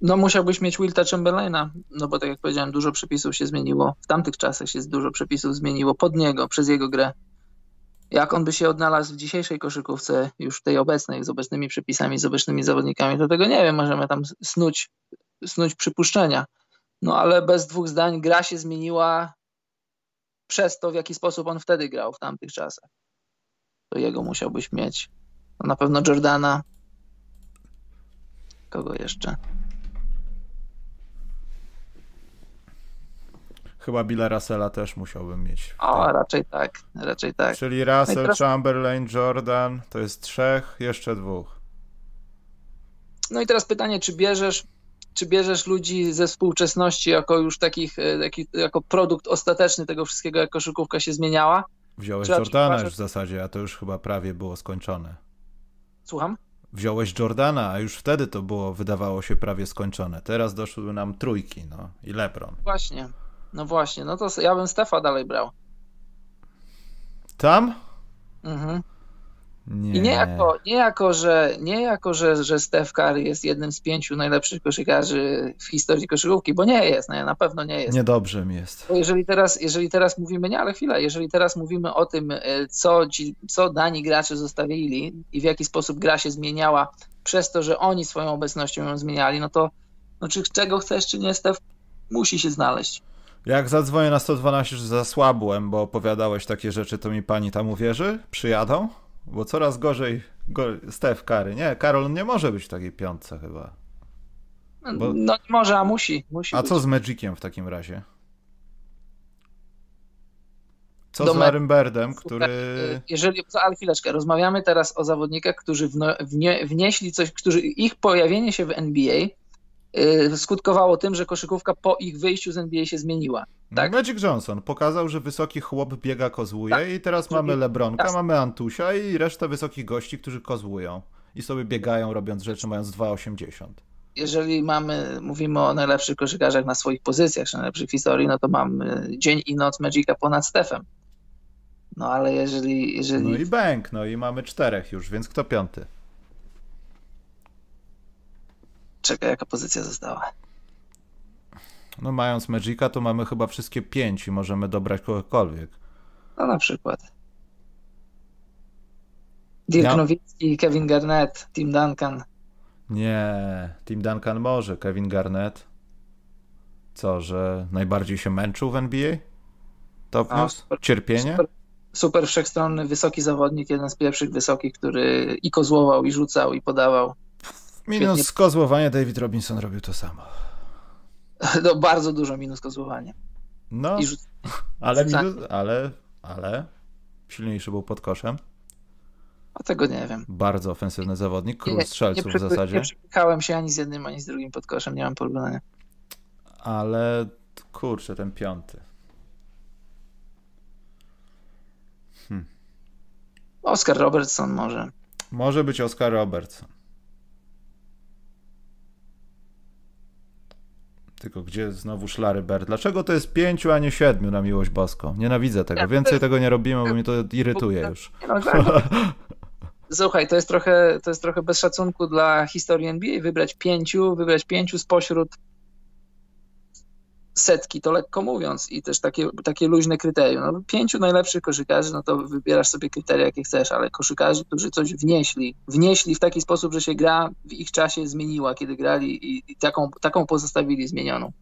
No musiałbyś mieć Wilta Chamberlaina, no bo tak jak powiedziałem, dużo przepisów się zmieniło. W tamtych czasach się dużo przepisów zmieniło pod niego, przez jego grę. Jak on by się odnalazł w dzisiejszej koszykówce, już tej obecnej, z obecnymi przepisami, z obecnymi zawodnikami, to tego nie wiem, możemy tam snuć, snuć przypuszczenia. No ale bez dwóch zdań gra się zmieniła przez to, w jaki sposób on wtedy grał w tamtych czasach. To jego musiałbyś mieć. No na pewno Jordana. Kogo jeszcze? Chyba Billa Russella też musiałbym mieć. O, raczej tak, raczej tak. Czyli Russell, no teraz... Chamberlain, Jordan, to jest trzech, jeszcze dwóch. No i teraz pytanie, czy bierzesz, czy bierzesz ludzi ze współczesności jako już takich, e, jako produkt ostateczny tego wszystkiego, jak koszykówka się zmieniała? Wziąłeś Jordana już w zasadzie, a to już chyba prawie było skończone. Słucham? Wziąłeś Jordana, a już wtedy to było, wydawało się prawie skończone. Teraz doszły nam trójki, no i LeBron. Właśnie, no właśnie, no to ja bym Stefa dalej brał. Tam? Mhm. Nie. I nie jako, nie jako, że, nie jako że, że Steph Curry jest jednym z pięciu najlepszych koszykarzy w historii koszykówki, bo nie jest, nie, na pewno nie jest. Niedobrze mi jest. Bo jeżeli teraz, jeżeli teraz mówimy, nie, ale chwila, jeżeli teraz mówimy o tym, e, co, ci, co dani gracze zostawili i w jaki sposób gra się zmieniała przez to, że oni swoją obecnością ją zmieniali, no to no czy czego chcesz, czy nie, Steph musi się znaleźć. Jak zadzwonię na 112, że zasłabłem, bo opowiadałeś takie rzeczy, to mi pani tam uwierzy? Przyjadą? Bo coraz gorzej go, Steph Curry. Nie, Karol nie może być w takiej piątce chyba. Bo... No może, a musi. musi a być. co z Magiciem w takim razie? Co Do z Larrym Birdem, który... Jeżeli, ale chwileczkę, rozmawiamy teraz o zawodnikach, którzy wnie, wnieśli coś, którzy ich pojawienie się w NBA skutkowało tym, że koszykówka po ich wyjściu z NBA się zmieniła. No, tak? Magic Johnson pokazał, że wysoki chłop biega, kozłuje tak. i teraz mamy Lebronka, tak. mamy Antusia i resztę wysokich gości, którzy kozłują i sobie biegają, robiąc rzeczy, mając 2,80. Jeżeli mamy, mówimy o najlepszych koszykarzach na swoich pozycjach, czy najlepszych historii, no to mamy dzień i noc Magica ponad Stefem. No ale jeżeli, jeżeli... No i Bank, no i mamy czterech już, więc kto piąty? Czekaj, jaka pozycja została? No mając Magica, to mamy chyba wszystkie pięć i możemy dobrać kogokolwiek. No na przykład. Dirk ja... Nowicki, Kevin Garnett, Tim Duncan. Nie, Tim Duncan może, Kevin Garnett. Co, że najbardziej się męczył w NBA? To wniósł? Super, Cierpienie? Super, super wszechstronny, wysoki zawodnik, jeden z pierwszych wysokich, który i kozłował, i rzucał, i podawał. Minus Świetnie. kozłowanie, David Robinson robił to samo. No, bardzo dużo minus kozłowanie. No, ale, minus, ale, ale silniejszy był pod koszem. A tego nie wiem. Bardzo ofensywny zawodnik, król strzelców nie, w zasadzie. Nie przypykałem się ani z jednym, ani z drugim pod koszem, nie mam porównania. Ale kurczę, ten piąty. Hm. Oscar Robertson może. Może być Oscar Robertson. Tylko gdzie znowu szlary? Dlaczego to jest pięciu, a nie siedmiu na miłość boską? Nienawidzę tego. Więcej tego nie robimy, bo mnie to irytuje już. No, Słuchaj, to jest, trochę, to jest trochę bez szacunku dla historii NBA. Wybrać pięciu, wybrać pięciu spośród setki, to lekko mówiąc, i też takie, takie luźne kryterium. No, pięciu najlepszych koszykarzy, no to wybierasz sobie kryteria, jakie chcesz, ale koszykarzy, którzy coś wnieśli, wnieśli w taki sposób, że się gra w ich czasie zmieniła, kiedy grali i, i taką, taką pozostawili zmienioną.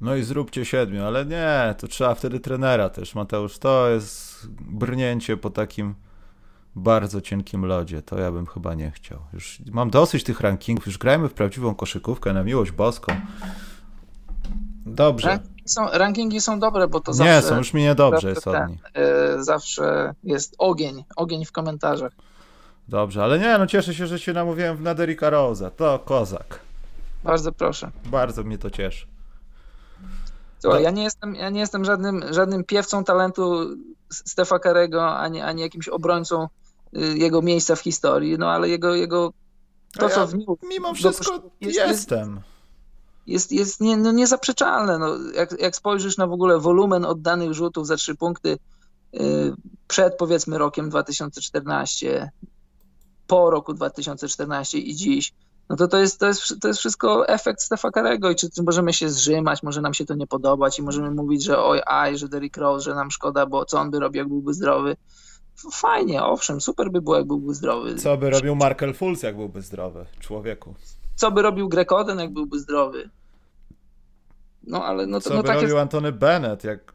No i zróbcie siedmiu, ale nie, to trzeba wtedy trenera też, Mateusz. To jest brnięcie po takim bardzo cienkim lodzie. To ja bym chyba nie chciał. Już mam dosyć tych rankingów, już grajmy w prawdziwą koszykówkę na miłość boską. Dobrze. Rankingi są, rankingi są dobre, bo to nie, zawsze... Nie, są już mi niedobrze jest od nich. Yy, zawsze jest ogień, ogień w komentarzach. Dobrze, ale nie, no cieszę się, że się namówiłem na Derricka Rose'a. To kozak. Bardzo proszę. Bardzo mnie to cieszy. Słuchaj, ja nie jestem, ja nie jestem żadnym, żadnym piewcą talentu Stefa Karego, ani, ani jakimś obrońcą y, jego miejsca w historii, no ale jego, jego to, co w nim... Mimo wszystko jest, jestem. Jest, jest nie, no niezaprzeczalne. No, jak, jak spojrzysz na w ogóle wolumen oddanych rzutów za trzy punkty yy, przed powiedzmy rokiem 2014, po roku 2014 i dziś, no to to jest, to jest, to jest wszystko efekt Stefa Karego i czy, czy możemy się zrzymać, może nam się to nie podobać i możemy mówić, że oj, aj, że Derrick Rose, że nam szkoda, bo co on by robił, jak byłby zdrowy. Fajnie, owszem, super by było, jak byłby zdrowy. Co by robił Markel Fultz, jak byłby zdrowy, człowieku? Co by robił Greg Oden, jak byłby zdrowy? No ale no to Co no, by tak robił. Antony Bennett, jak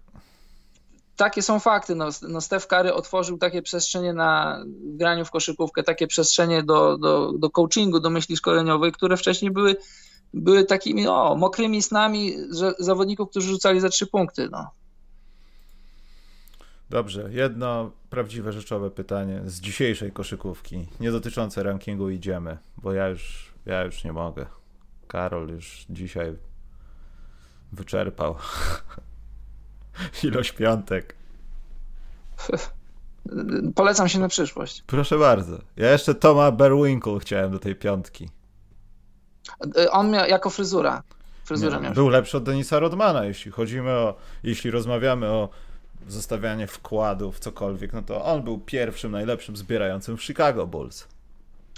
takie są fakty. No, no Steph Curry otworzył takie przestrzenie na graniu w koszykówkę, takie przestrzenie do, do, do coachingu, do myśli szkoleniowej, które wcześniej były, były takimi o, mokrymi snami że, zawodników, którzy rzucali za trzy punkty. No. Dobrze, jedno prawdziwe rzeczowe pytanie z dzisiejszej koszykówki, nie dotyczące rankingu idziemy, bo ja już, ja już nie mogę. Karol już dzisiaj wyczerpał. Ilość piątek. Polecam się na przyszłość. Proszę bardzo. Ja jeszcze Toma Berwinkle chciałem do tej piątki. On miał jako fryzura. Fryzura miał. Był lepszy od Denisa Rodmana, jeśli chodzimy o, jeśli rozmawiamy o zostawianie wkładów, cokolwiek, no to on był pierwszym najlepszym zbierającym w Chicago Bulls.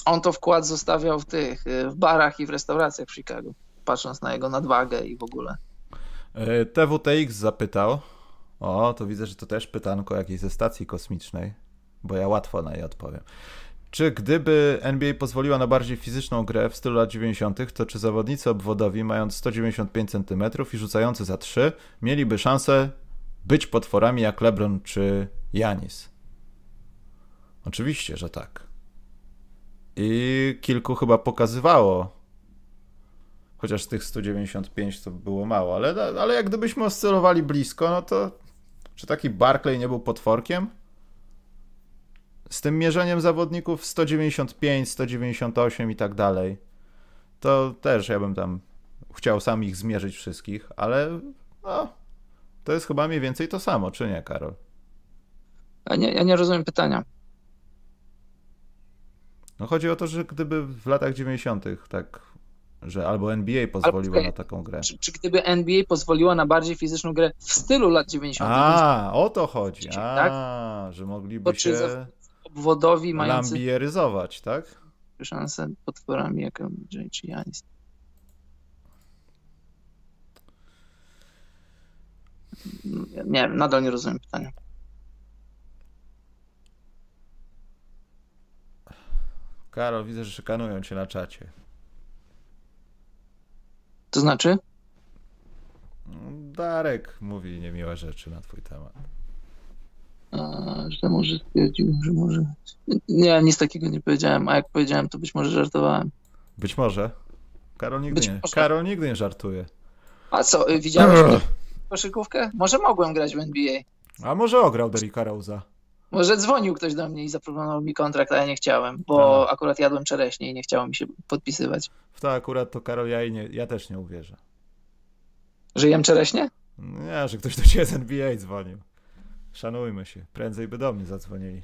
On to wkład zostawiał w tych, w barach i w restauracjach w Chicago, patrząc na jego nadwagę i w ogóle. E, TWTX zapytał, o, to widzę, że to też pytanko jakiejś ze stacji kosmicznej, bo ja łatwo na nie odpowiem. Czy gdyby NBA pozwoliła na bardziej fizyczną grę w stylu lat 90., to czy zawodnicy obwodowi, mając 195 cm i rzucający za 3, mieliby szansę być potworami jak LeBron czy Janis? Oczywiście, że tak. I kilku chyba pokazywało Chociaż tych 195 to było mało, ale, ale jak gdybyśmy oscylowali blisko, no to czy taki Barclay nie był potworkiem? Z tym mierzeniem zawodników 195, 198 i tak dalej, to też ja bym tam chciał sam ich zmierzyć wszystkich, ale no, to jest chyba mniej więcej to samo, czy nie, Karol? Ja nie, ja nie rozumiem pytania. No chodzi o to, że gdyby w latach 90. tak że albo NBA pozwoliła na taką grę. Czy, czy, gdyby NBA pozwoliła na bardziej fizyczną grę w stylu lat 90. A, o to chodzi. A, tak? że mogliby Bo się obwodowi mający lambieryzować, tak? Szansę potworami jak Janis. Nie wiem, nadal nie rozumiem pytania. Karol, widzę, że szykanują cię na czacie. To znaczy? Darek mówi niemiłe rzeczy na twój temat. A, że może stwierdził, że może. Nie, nic takiego nie powiedziałem, a jak powiedziałem, to być może żartowałem. Być może. Karol nigdy, nie, Karol nigdy nie żartuje. A co, widziałeś koszykówkę? Może mogłem grać w NBA. A może ograł Derricka Rose'a. Może dzwonił ktoś do mnie i zaproponował mi kontrakt, a ja nie chciałem, bo akurat jadłem czereśnie i nie chciało mi się podpisywać. W to akurat to Karol, ja, nie, ja też nie uwierzę. Że jem czereśnie? Nie, że ktoś do ciebie z NBA dzwonił. Szanujmy się. Prędzej by do mnie zadzwonili.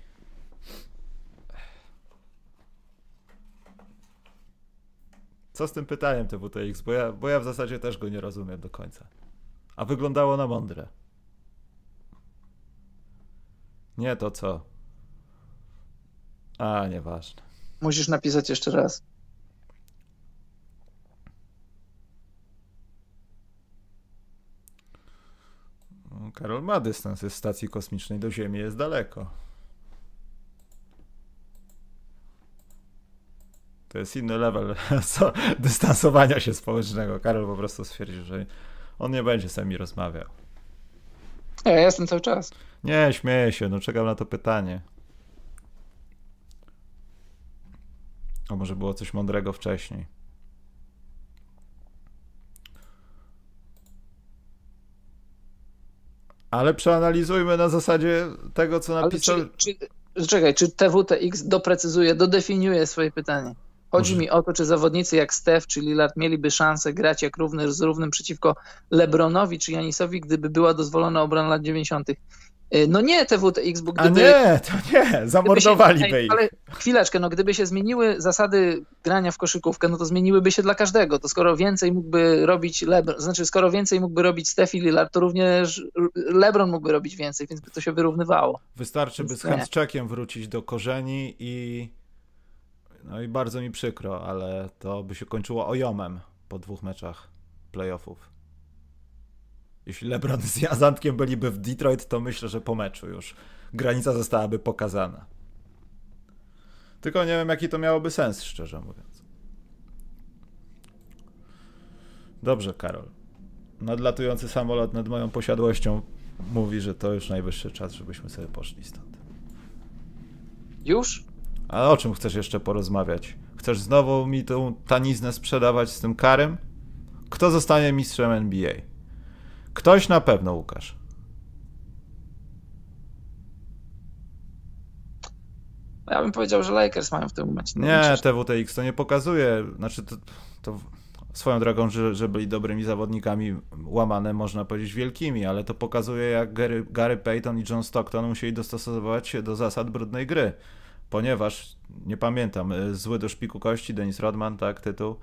Co z tym pytaniem TWTX? Bo ja, bo ja w zasadzie też go nie rozumiem do końca. A wyglądało na mądre. Nie to co. A, nieważne. Musisz napisać jeszcze raz. Karol ma dystans z stacji kosmicznej do Ziemi, jest daleko. To jest inny level dystansowania się społecznego. Karol po prostu stwierdził, że on nie będzie z nami rozmawiał. Ja jestem cały czas. Nie, śmieję się, no czekam na to pytanie. A może było coś mądrego wcześniej. Ale przeanalizujmy na zasadzie tego, co napisał. Ale czy, czy, czekaj, czy TWTX doprecyzuje, dodefiniuje swoje pytanie? Chodzi Może... mi o to, czy zawodnicy jak Steph czy Lillard mieliby szansę grać jak równy z równym przeciwko LeBronowi czy Janisowi, gdyby była dozwolona obrona lat 90. Y, no nie TWTX, bo gdyby... A nie, to nie, zamordowaliby się, ich. Ale chwileczkę, no gdyby się zmieniły zasady grania w koszykówkę, no to zmieniłyby się dla każdego. To skoro więcej mógłby robić LeBron, znaczy skoro więcej mógłby robić Steph i Lillard, to również LeBron mógłby robić więcej, więc by to się wyrównywało. Wystarczy by z handczekiem wrócić do korzeni i no i bardzo mi przykro, ale to by się kończyło ojomem po dwóch meczach playoffów. Jeśli LeBron z Jazantkiem byliby w Detroit, to myślę, że po meczu już granica zostałaby pokazana. Tylko nie wiem, jaki to miałoby sens, szczerze mówiąc. Dobrze, Karol. Nadlatujący samolot nad moją posiadłością mówi, że to już najwyższy czas, żebyśmy sobie poszli stąd. Już? A o czym chcesz jeszcze porozmawiać? Chcesz znowu mi tą taniznę sprzedawać z tym karem? Kto zostanie mistrzem NBA? Ktoś na pewno, Łukasz. Ja bym powiedział, że Lakers mają w tym momencie. Nie, TWTX to nie pokazuje. Znaczy, to, to swoją drogą, że, że byli dobrymi zawodnikami, łamane można powiedzieć wielkimi, ale to pokazuje, jak Gary, Gary Payton i John Stockton musieli dostosować się do zasad brudnej gry. Ponieważ, nie pamiętam, y, zły do szpiku kości, Dennis Rodman, tak, tytuł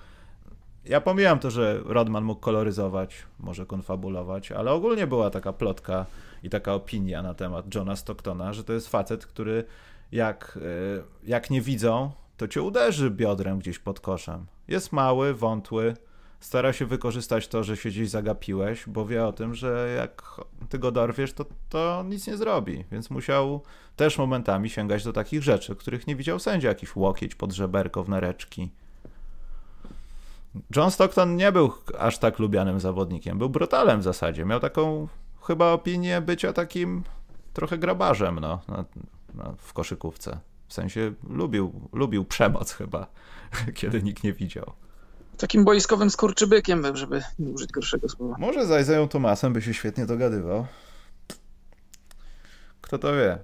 ja pomijam to, że Rodman mógł koloryzować, może konfabulować, ale ogólnie była taka plotka i taka opinia na temat Johna Stocktona, że to jest facet, który jak, e, jak nie widzą, to cię uderzy biodrem gdzieś pod koszem. Jest mały, wątły, stara się wykorzystać to, że się gdzieś zagapiłeś, bo wie o tym, że jak ty go dorwiesz, to, to nic nie zrobi. Więc musiał też momentami sięgać do takich rzeczy, których nie widział sędzia. Jakiś łokieć pod żeberko w nareczki John Stockton nie był aż tak lubianym zawodnikiem. Był brutalem w zasadzie. Miał taką chyba opinię bycia takim trochę grabarzem no, no, no, w koszykówce. W sensie lubił, lubił przemoc chyba, kiedy nikt nie widział. Takim boiskowym skurczybykiem był, żeby nie użyć gorszego słowa. Może z Isaiah Tomasem by się świetnie dogadywał. Kto to wie?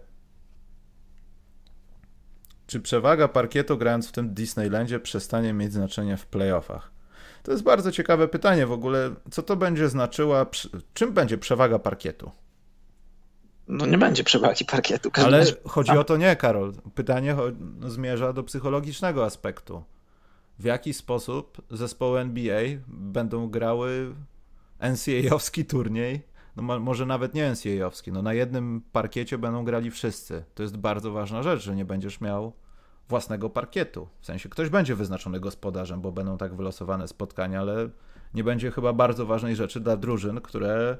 Czy przewaga parkietu grając w tym Disneylandzie przestanie mieć znaczenie w playoffach? To jest bardzo ciekawe pytanie w ogóle. Co to będzie znaczyła, czym będzie przewaga parkietu? No nie będzie przewagi parkietu. Ale chodzi o to nie, Karol. Pytanie zmierza do psychologicznego aspektu. W jaki sposób zespoły NBA będą grały NCAA-owski turniej, no może nawet nie NCAA-owski, no na jednym parkiecie będą grali wszyscy. To jest bardzo ważna rzecz, że nie będziesz miał własnego parkietu. W sensie ktoś będzie wyznaczony gospodarzem, bo będą tak wylosowane spotkania, ale nie będzie chyba bardzo ważnej rzeczy dla drużyn, które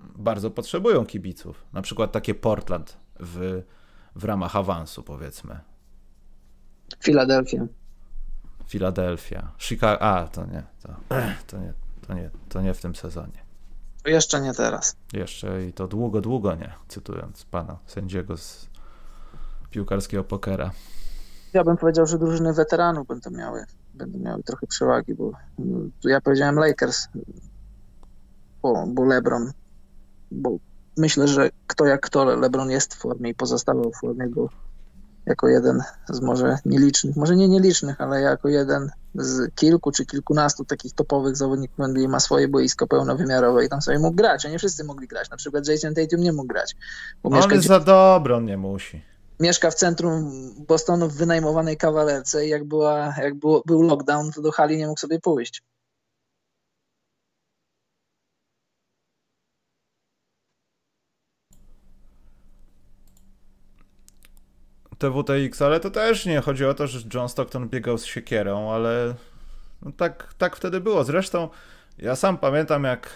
bardzo potrzebują kibiców. Na przykład takie Portland w, w ramach awansu, powiedzmy. Filadelfia. Filadelfia. Chicago. A, to nie. To, to nie. To nie, to nie w tym sezonie. Jeszcze nie teraz. Jeszcze i to długo, długo nie, cytując pana sędziego z piłkarskiego pokera. Ja bym powiedział, że drużyny weteranów będą miały, będą miały trochę przewagi, bo ja powiedziałem Lakers, bo, bo LeBron, bo myślę, że kto jak kto, LeBron jest w formie i pozostawał w formie, bo jako jeden z może nielicznych, może nie nielicznych, ale jako jeden z kilku czy kilkunastu takich topowych zawodników NBA ma swoje boisko pełnowymiarowe i tam sobie mógł grać, a nie wszyscy mogli grać. Na przykład Jason Tatum nie mógł grać. Bo on jest za dobry, on nie musi. mieszka w centrum Bostonu w wynajmowanej kawalerce i jak, była, jak było, był lockdown, to do hali nie mógł sobie pójść. TWTX, ale to też nie chodzi o to, że John Stockton biegał z siekierą, ale no tak, tak wtedy było. Zresztą ja sam pamiętam, jak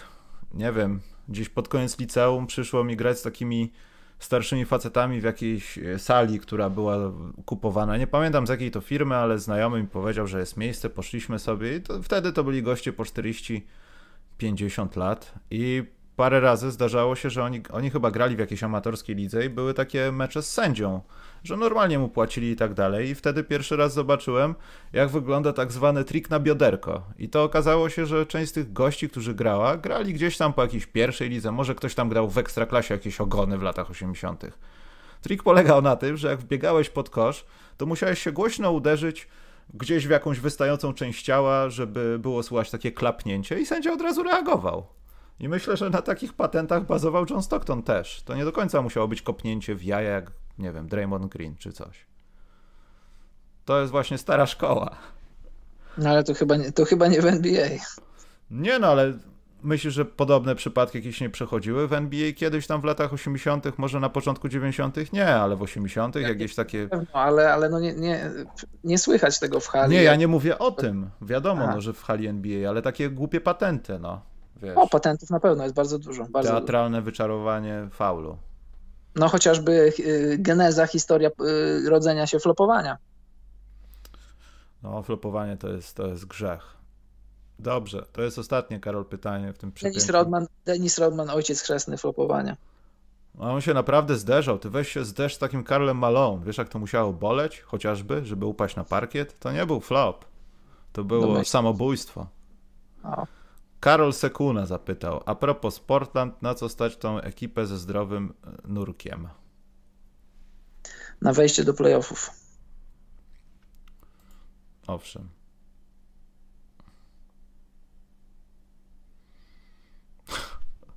nie wiem, gdzieś pod koniec liceum przyszło mi grać z takimi starszymi facetami w jakiejś e, sali, która była kupowana. Nie pamiętam z jakiej to firmy, ale znajomy mi powiedział, że jest miejsce, poszliśmy sobie i to, wtedy to byli goście po 40-50 lat i parę razy zdarzało się, że oni, oni chyba grali w jakiejś amatorskiej lidze i były takie mecze z sędzią, że normalnie mu płacili i tak dalej. I wtedy pierwszy raz zobaczyłem, jak wygląda tak zwany trik na bioderko. I to okazało się, że część z tych gości, którzy grała, grali gdzieś tam po jakiejś pierwszej lidze, może ktoś tam grał w ekstraklasie jakieś ogony w latach 80. Trik polegał na tym, że jak wbiegałeś pod kosz, to musiałeś się głośno uderzyć gdzieś w jakąś wystającą część ciała, żeby było słychać takie klapnięcie i sędzia od razu reagował. I myślę, że na takich patentach bazował John Stockton też. To nie do końca musiało być kopnięcie w jaja, jak, nie wiem, Draymond Green czy coś. To jest właśnie stara szkoła. No ale to chyba nie, to chyba nie w NBA. Nie no, ale myślisz, że podobne przypadki jakieś nie przechodziły w NBA kiedyś tam w latach 80., może na początku 90.? Nie, ale w 80. jakieś takie. No, ale, ale no nie, nie, nie słychać tego w hali. Nie, ja nie mówię o tym. Wiadomo, no, że w hali NBA, ale takie głupie patenty, no. Wiesz, o, patentów na pewno jest bardzo dużo. Bardzo teatralne dużo. wyczarowanie faulu. No chociażby y, geneza, historia y, rodzenia się flopowania. No, flopowanie to jest, to jest grzech. Dobrze, to jest ostatnie, Karol, pytanie w tym przypadku. Denis Rodman, Dennis Rodman, ojciec chrzestny flopowania. No, on się naprawdę zderzał. Ty weź się zderz z takim Karlem Malone. Wiesz, jak to musiało boleć, chociażby, żeby upaść na parkiet? To nie był flop. To było samobójstwo. O. Karol Sekuna zapytał, a propos Portland, na co stać tą ekipę ze zdrowym e, nurkiem? Na wejście do playoffów. Owszem.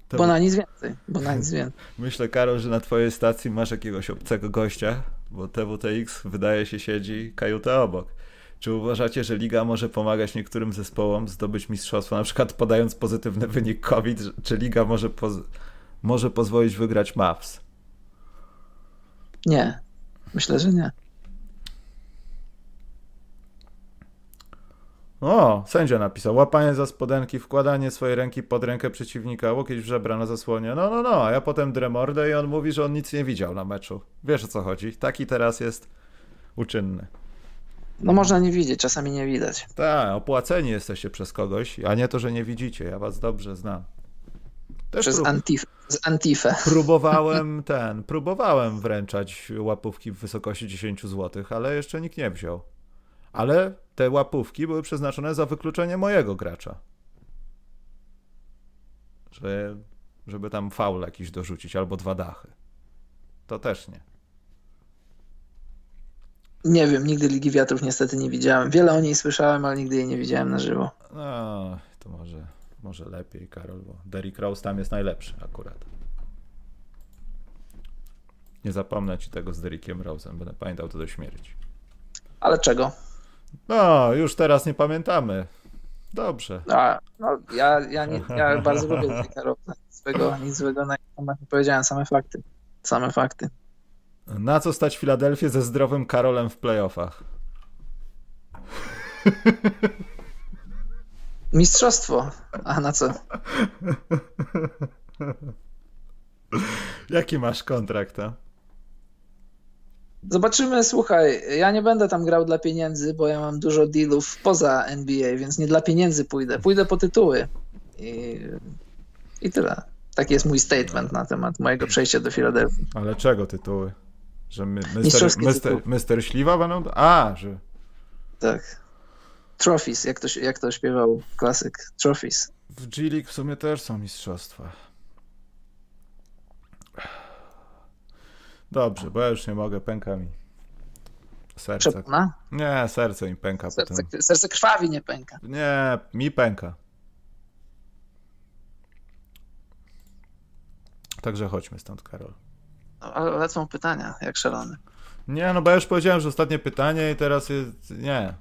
To bo na nic więcej, bo na nic więcej. Myślę, Karol, że na twojej stacji masz jakiegoś obcego gościa, bo TWTX wydaje się siedzi kajutę obok. Czy uważacie, że liga może pomagać niektórym zespołom zdobyć mistrzostwo, na przykład podając pozytywny wynik COVID, czy liga może, poz może pozwolić wygrać Mavs? Nie, myślę, że nie. O, sędzia napisał. Łapanie za spodenki, wkładanie swojej ręki pod rękę przeciwnika, łokieć w żebra na zasłonie. No, no, no, a ja potem dremordę i on mówi, że on nic nie widział na meczu. Wiesz o co chodzi. Taki teraz jest uczynny. No można nie widzieć, czasami nie widać. Tak, opłaceni jesteście przez kogoś, a nie to, że nie widzicie. Ja was dobrze znam. Też przez prób... antif z Antifę. Próbowałem ten, próbowałem wręczać łapówki w wysokości 10 zł, ale jeszcze nikt nie wziął. Ale te łapówki były przeznaczone za wykluczenie mojego gracza. Że, żeby tam faul jakiś dorzucić albo dwa dachy. To też nie. Nie wiem, nigdy Ligi Wiatrów niestety nie widziałem. Wiele o niej słyszałem, ale nigdy jej nie widziałem na żywo. No, to może, może lepiej, Karol, bo Derrick Rose tam jest najlepszy akurat. Nie zapomnę ci tego z Derrickiem Rose'em, będę pamiętał to do śmierci. Ale czego? No, już teraz nie pamiętamy. Dobrze. A, no, ja, ja, nie, ja bardzo lubię Derricka Rose'a. Nic złego, nic złego na nie powiedziałem, same fakty. Same fakty. Na co stać Filadelfię ze zdrowym Karolem w playoffach? Mistrzostwo. A na co? Jaki masz kontrakt? A? Zobaczymy, słuchaj, ja nie będę tam grał dla pieniędzy, bo ja mam dużo dealów poza NBA, więc nie dla pieniędzy pójdę. Pójdę po tytuły. I, i tyle. Taki jest mój statement na temat mojego przejścia do Filadelfii. Ale czego tytuły? Że my, Mister, Mister, Mister Śliwa będą? A, że... Tak. Trophies, jak to, jak to śpiewał klasyk. Trophies. W G League w sumie też są mistrzostwa. Dobrze, bo ja już nie mogę, pęka mi. Serce. Przepona? Nie, serce mi pęka serce, potem. Serce krwawi, nie pęka. Nie, mi pęka. Także chodźmy stąd, Karol. Ale lecą pytania, jak szalony. Nie, no bo ja już powiedziałem, że ostatnie pytanie i teraz jest... Nie.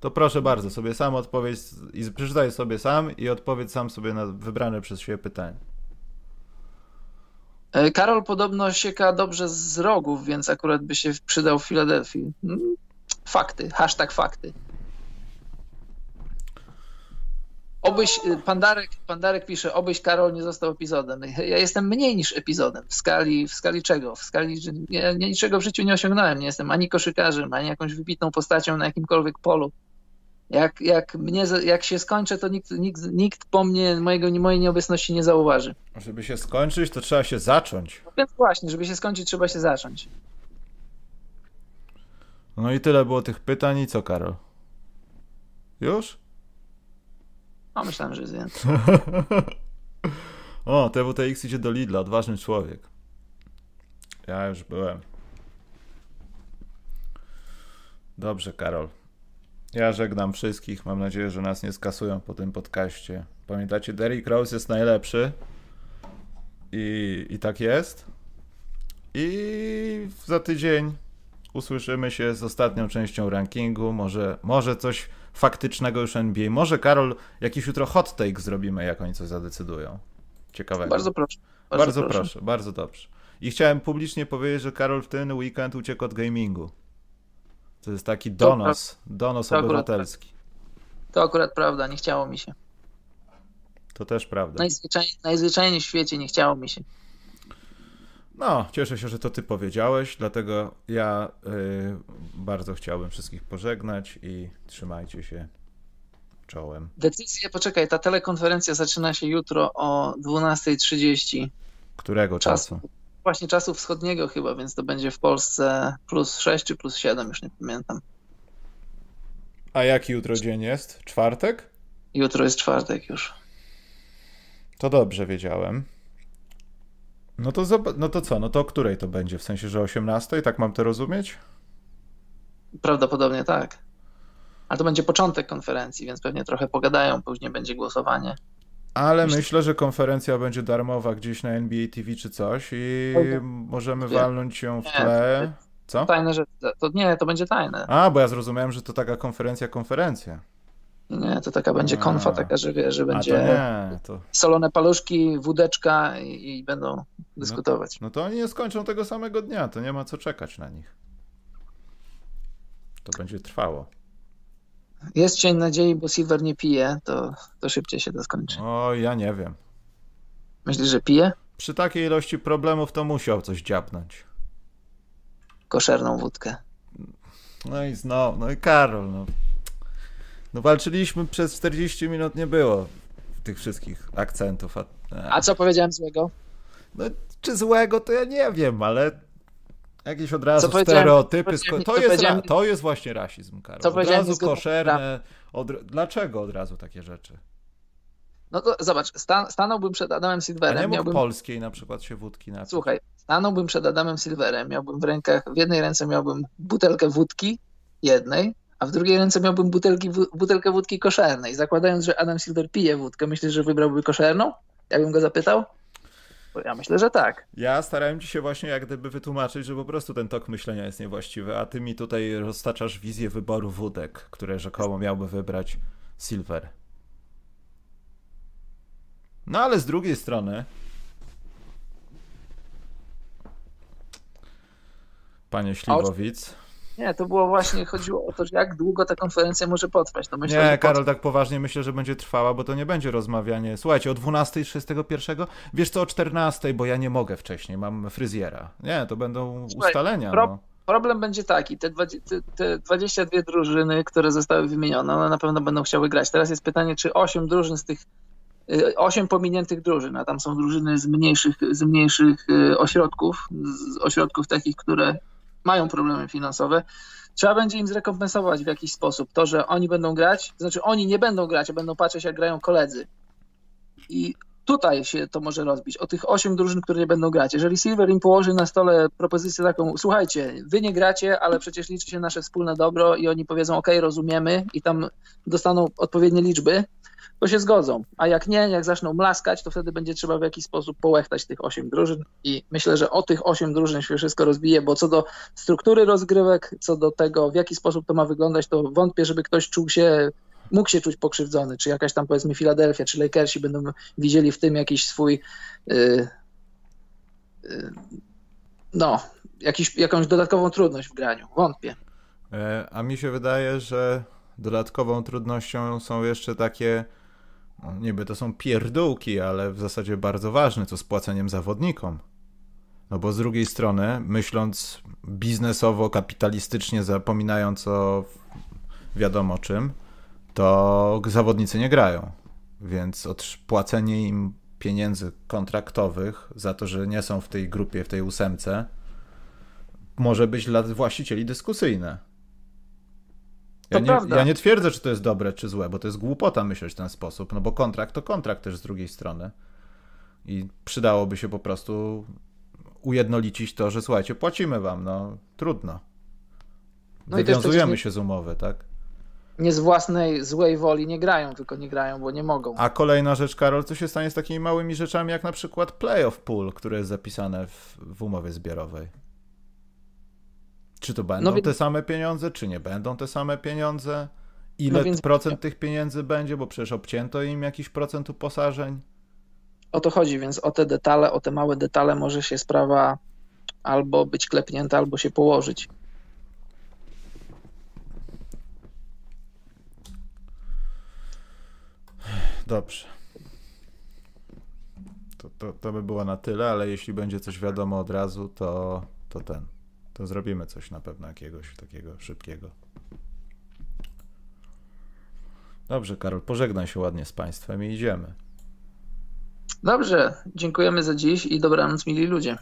To proszę bardzo, sobie sam odpowiedź i przeczytaj sobie sam i odpowiedz sam sobie na wybrane przez siebie pytanie. E, Karol podobno sieka dobrze z rogów, więc akurat by się przydał w Filadelfii. Mm, fakty, hashtag fakty. Obyś, y, Pandarek, Pandarek pisze, obyś Karol nie został epizodem. Ja jestem mniej niż epizodem. W skali, w skali czego? W skali, że ja niczego w życiu nie osiągnąłem. Nie jestem ani koszykarzem, ani jakąś wybitną postacią na jakimkolwiek polu. Jak, jak, mnie, jak się skończę, to nikt, nikt, nikt po mnie, mojego, mojej nieobecności nie zauważy. Żeby się skończyć, to trzeba się zacząć. No więc właśnie, żeby się skończyć, trzeba się zacząć. No i tyle było tych pytań i co, Karol? Już? No, myślałem, że jest więcej. o, TWTX idzie do Lidla, odważny człowiek. Ja już byłem. Dobrze, Karol. Ja żegnam wszystkich. Mam nadzieję, że nas nie skasują po tym podcaście. Pamiętacie, Derrick Rose jest najlepszy. I, I tak jest. I za tydzień usłyszymy się z ostatnią częścią rankingu. Może, może coś faktycznego już NBA. Może Karol, jakiś jutro hot take zrobimy, jak oni coś zadecydują. Ciekawego. Bardzo proszę. Bardzo, bardzo proszę. proszę, bardzo dobrze. I chciałem publicznie powiedzieć, że Karol w ten weekend uciekł od gamingu. To jest taki donos, donos to obywatelski. Akurat, to akurat prawda, nie chciało mi się. To też prawda. Najzwyczaj, najzwyczajniej w świecie nie chciało mi się. No, cieszę się, że to ty powiedziałeś, dlatego ja y, bardzo chciałbym wszystkich pożegnać i trzymajcie się czołem. Decyzja, poczekaj, ta telekonferencja zaczyna się jutro o 12.30. Którego czasu? czasu? Właśnie czasu wschodniego chyba, więc to będzie w Polsce plus 6 czy plus 7, już nie pamiętam. A jaki jutro dzień jest? Czwartek? Jutro jest czwartek już. To dobrze wiedziałem. No to, no to co? No to o której to będzie? W sensie, że 18? Tak mam to rozumieć? Prawdopodobnie tak. Ale to będzie początek konferencji, więc pewnie trochę pogadają, później będzie głosowanie. Ale myślę, myślę że konferencja będzie darmowa gdzieś na NBA TV czy coś i możemy walnąć ją w tle. Co? Tajne, że to nie, to będzie tajne. A, bo ja zrozumiałem, że to taka konferencja, konferencja. Nie, to taka będzie konfa, taka, że wie, że będzie to nie, to... solone paluszki, wódeczka i, i będą dyskutować. No, no, to oni nie skończą tego samego dnia, to nie ma co czekać na nich. To będzie trwało. Jest cień nadziei, bo Silver nie pije, to, to szybciej się to skończy. O, ja nie wiem. Myślisz, że pije? Przy takiej ilości problemów to musiał coś dziabnąć. Koszerną wódkę. No i znowu, no i Karol, no. No walczyliśmy przez 40 minut, nie było tych wszystkich akcentów. A, a co powiedziałem złego? No, czy złego, to ja nie wiem, ale jakieś od razu stereotypy. To jest, ra... to jest właśnie rasizm, Karol. Co od razu koszerne. Od... Dlaczego od razu takie rzeczy? No to zobacz, stan stanąłbym przed Adamem Silverem. A nie miałbym... polskiej na przykład się wódki napić. Słuchaj, stanąłbym przed Adamem Silverem, miałbym w rękach, w jednej ręce miałbym butelkę wódki, jednej, a w drugiej ręce miałbym butelki, butelkę wódki koszernej. Zakładając, że Adam Silver pije wódkę, myślisz, że wybrałby koszerną? Jakbym go zapytał? Ja myślę, że tak. Ja starałem ci się właśnie jak gdyby wytłumaczyć, że po prostu ten tok myślenia jest niewłaściwy, a ty mi tutaj roztaczasz wizję wyboru wódek, które rzekomo miałby wybrać Silver. No ale z drugiej strony Panie Śliwowic. Nie, to było właśnie, chodziło o to, jak długo ta konferencja może potrwać. To myślę, nie, Karol, tak poważnie myślę, że będzie trwała, bo to nie będzie rozmawianie. Słuchajcie, o 12 31, wiesz co, o 14, bo ja nie mogę wcześniej, mam fryzjera. Nie, to będą Słuchaj, ustalenia. Pro, no. Problem będzie taki, te, 20, te, te 22 drużyny, które zostały wymienione, one na pewno będą chciały grać. Teraz jest pytanie, czy 8 drużyn z tych 8 y, pominiętych drużyn, a tam są drużyny z mniejszych, z mniejszych y, ośrodków, z ośrodków takich, które mają problemy finansowe, trzeba będzie im zrekompensować w jakiś sposób to, że oni będą grać, to znaczy oni nie będą grać, a będą patrzeć, jak grają koledzy. I tutaj się to może rozbić, o tych osiem drużyn, które nie będą grać. Jeżeli Silver im położy na stole propozycję taką, słuchajcie, wy nie gracie, ale przecież liczy się nasze wspólne dobro i oni powiedzą, ok, rozumiemy i tam dostaną odpowiednie liczby, to się zgodzą. A jak nie, jak zaczną mlaskać, to wtedy będzie trzeba w jakiś sposób połechtać tych osiem drużyn i myślę, że o tych osiem drużyn się wszystko rozbije, bo co do struktury rozgrywek, co do tego, w jaki sposób to ma wyglądać, to wątpię, żeby ktoś czuł się mógł się czuć pokrzywdzony, czy jakaś tam powiedzmy Filadelfia, czy Lakersi będą widzieli w tym jakiś swój yy, yy, no, jakiś, jakąś dodatkową trudność w graniu. Wątpię. E, a mi się wydaje, że dodatkową trudnością są jeszcze takie no, niby to są pierdółki, ale w zasadzie bardzo ważne, co z płaceniem zawodnikom. No bo z drugiej strony, myśląc biznesowo, kapitalistycznie, zapominając o wiadomo czym, to zawodnicy nie grają. Więc płacenie im pieniędzy kontraktowych za to, że nie są w tej grupie, w tej ósemce, może być dla właścicieli dyskusyjne. Ja nie, ja nie, twierdzę, czy to jest dobre, czy złe, bo to jest głupota myśleć w ten sposób, no bo kontrakt to kontrakt też z drugiej strony. I przydałoby się po prostu ujednolicić to, że słuchajcie, płacimy wam, no trudno. No Wywiązujemy nie, się z umowy, tak? Nie z własnej złej woli nie grają, tylko nie grają, bo nie mogą. A kolejna rzecz, Karol, co się stanie z takimi małymi rzeczami, jak na przykład playoff pool, które jest zapisane w, w umowie zbiorowej? Czy to będą no, te same pieniądze, czy nie będą te same pieniądze? Ile no więc... procent tych pieniędzy będzie, bo przecież obcięto im jakiś procent uposażeń? O to chodzi, więc o te detale, o te małe detale może się sprawa albo być klepnięta, albo się położyć. Dobrze. To, to, to by było na tyle, ale jeśli będzie coś wiadomo od razu, to, to ten to zrobimy coś na pewno jakiegoś takiego szybkiego. Dobrze, Karol, pożegnaj się ładnie z Państwem i idziemy. Dobrze, dziękujemy za dziś i dobranoc, mili ludzie.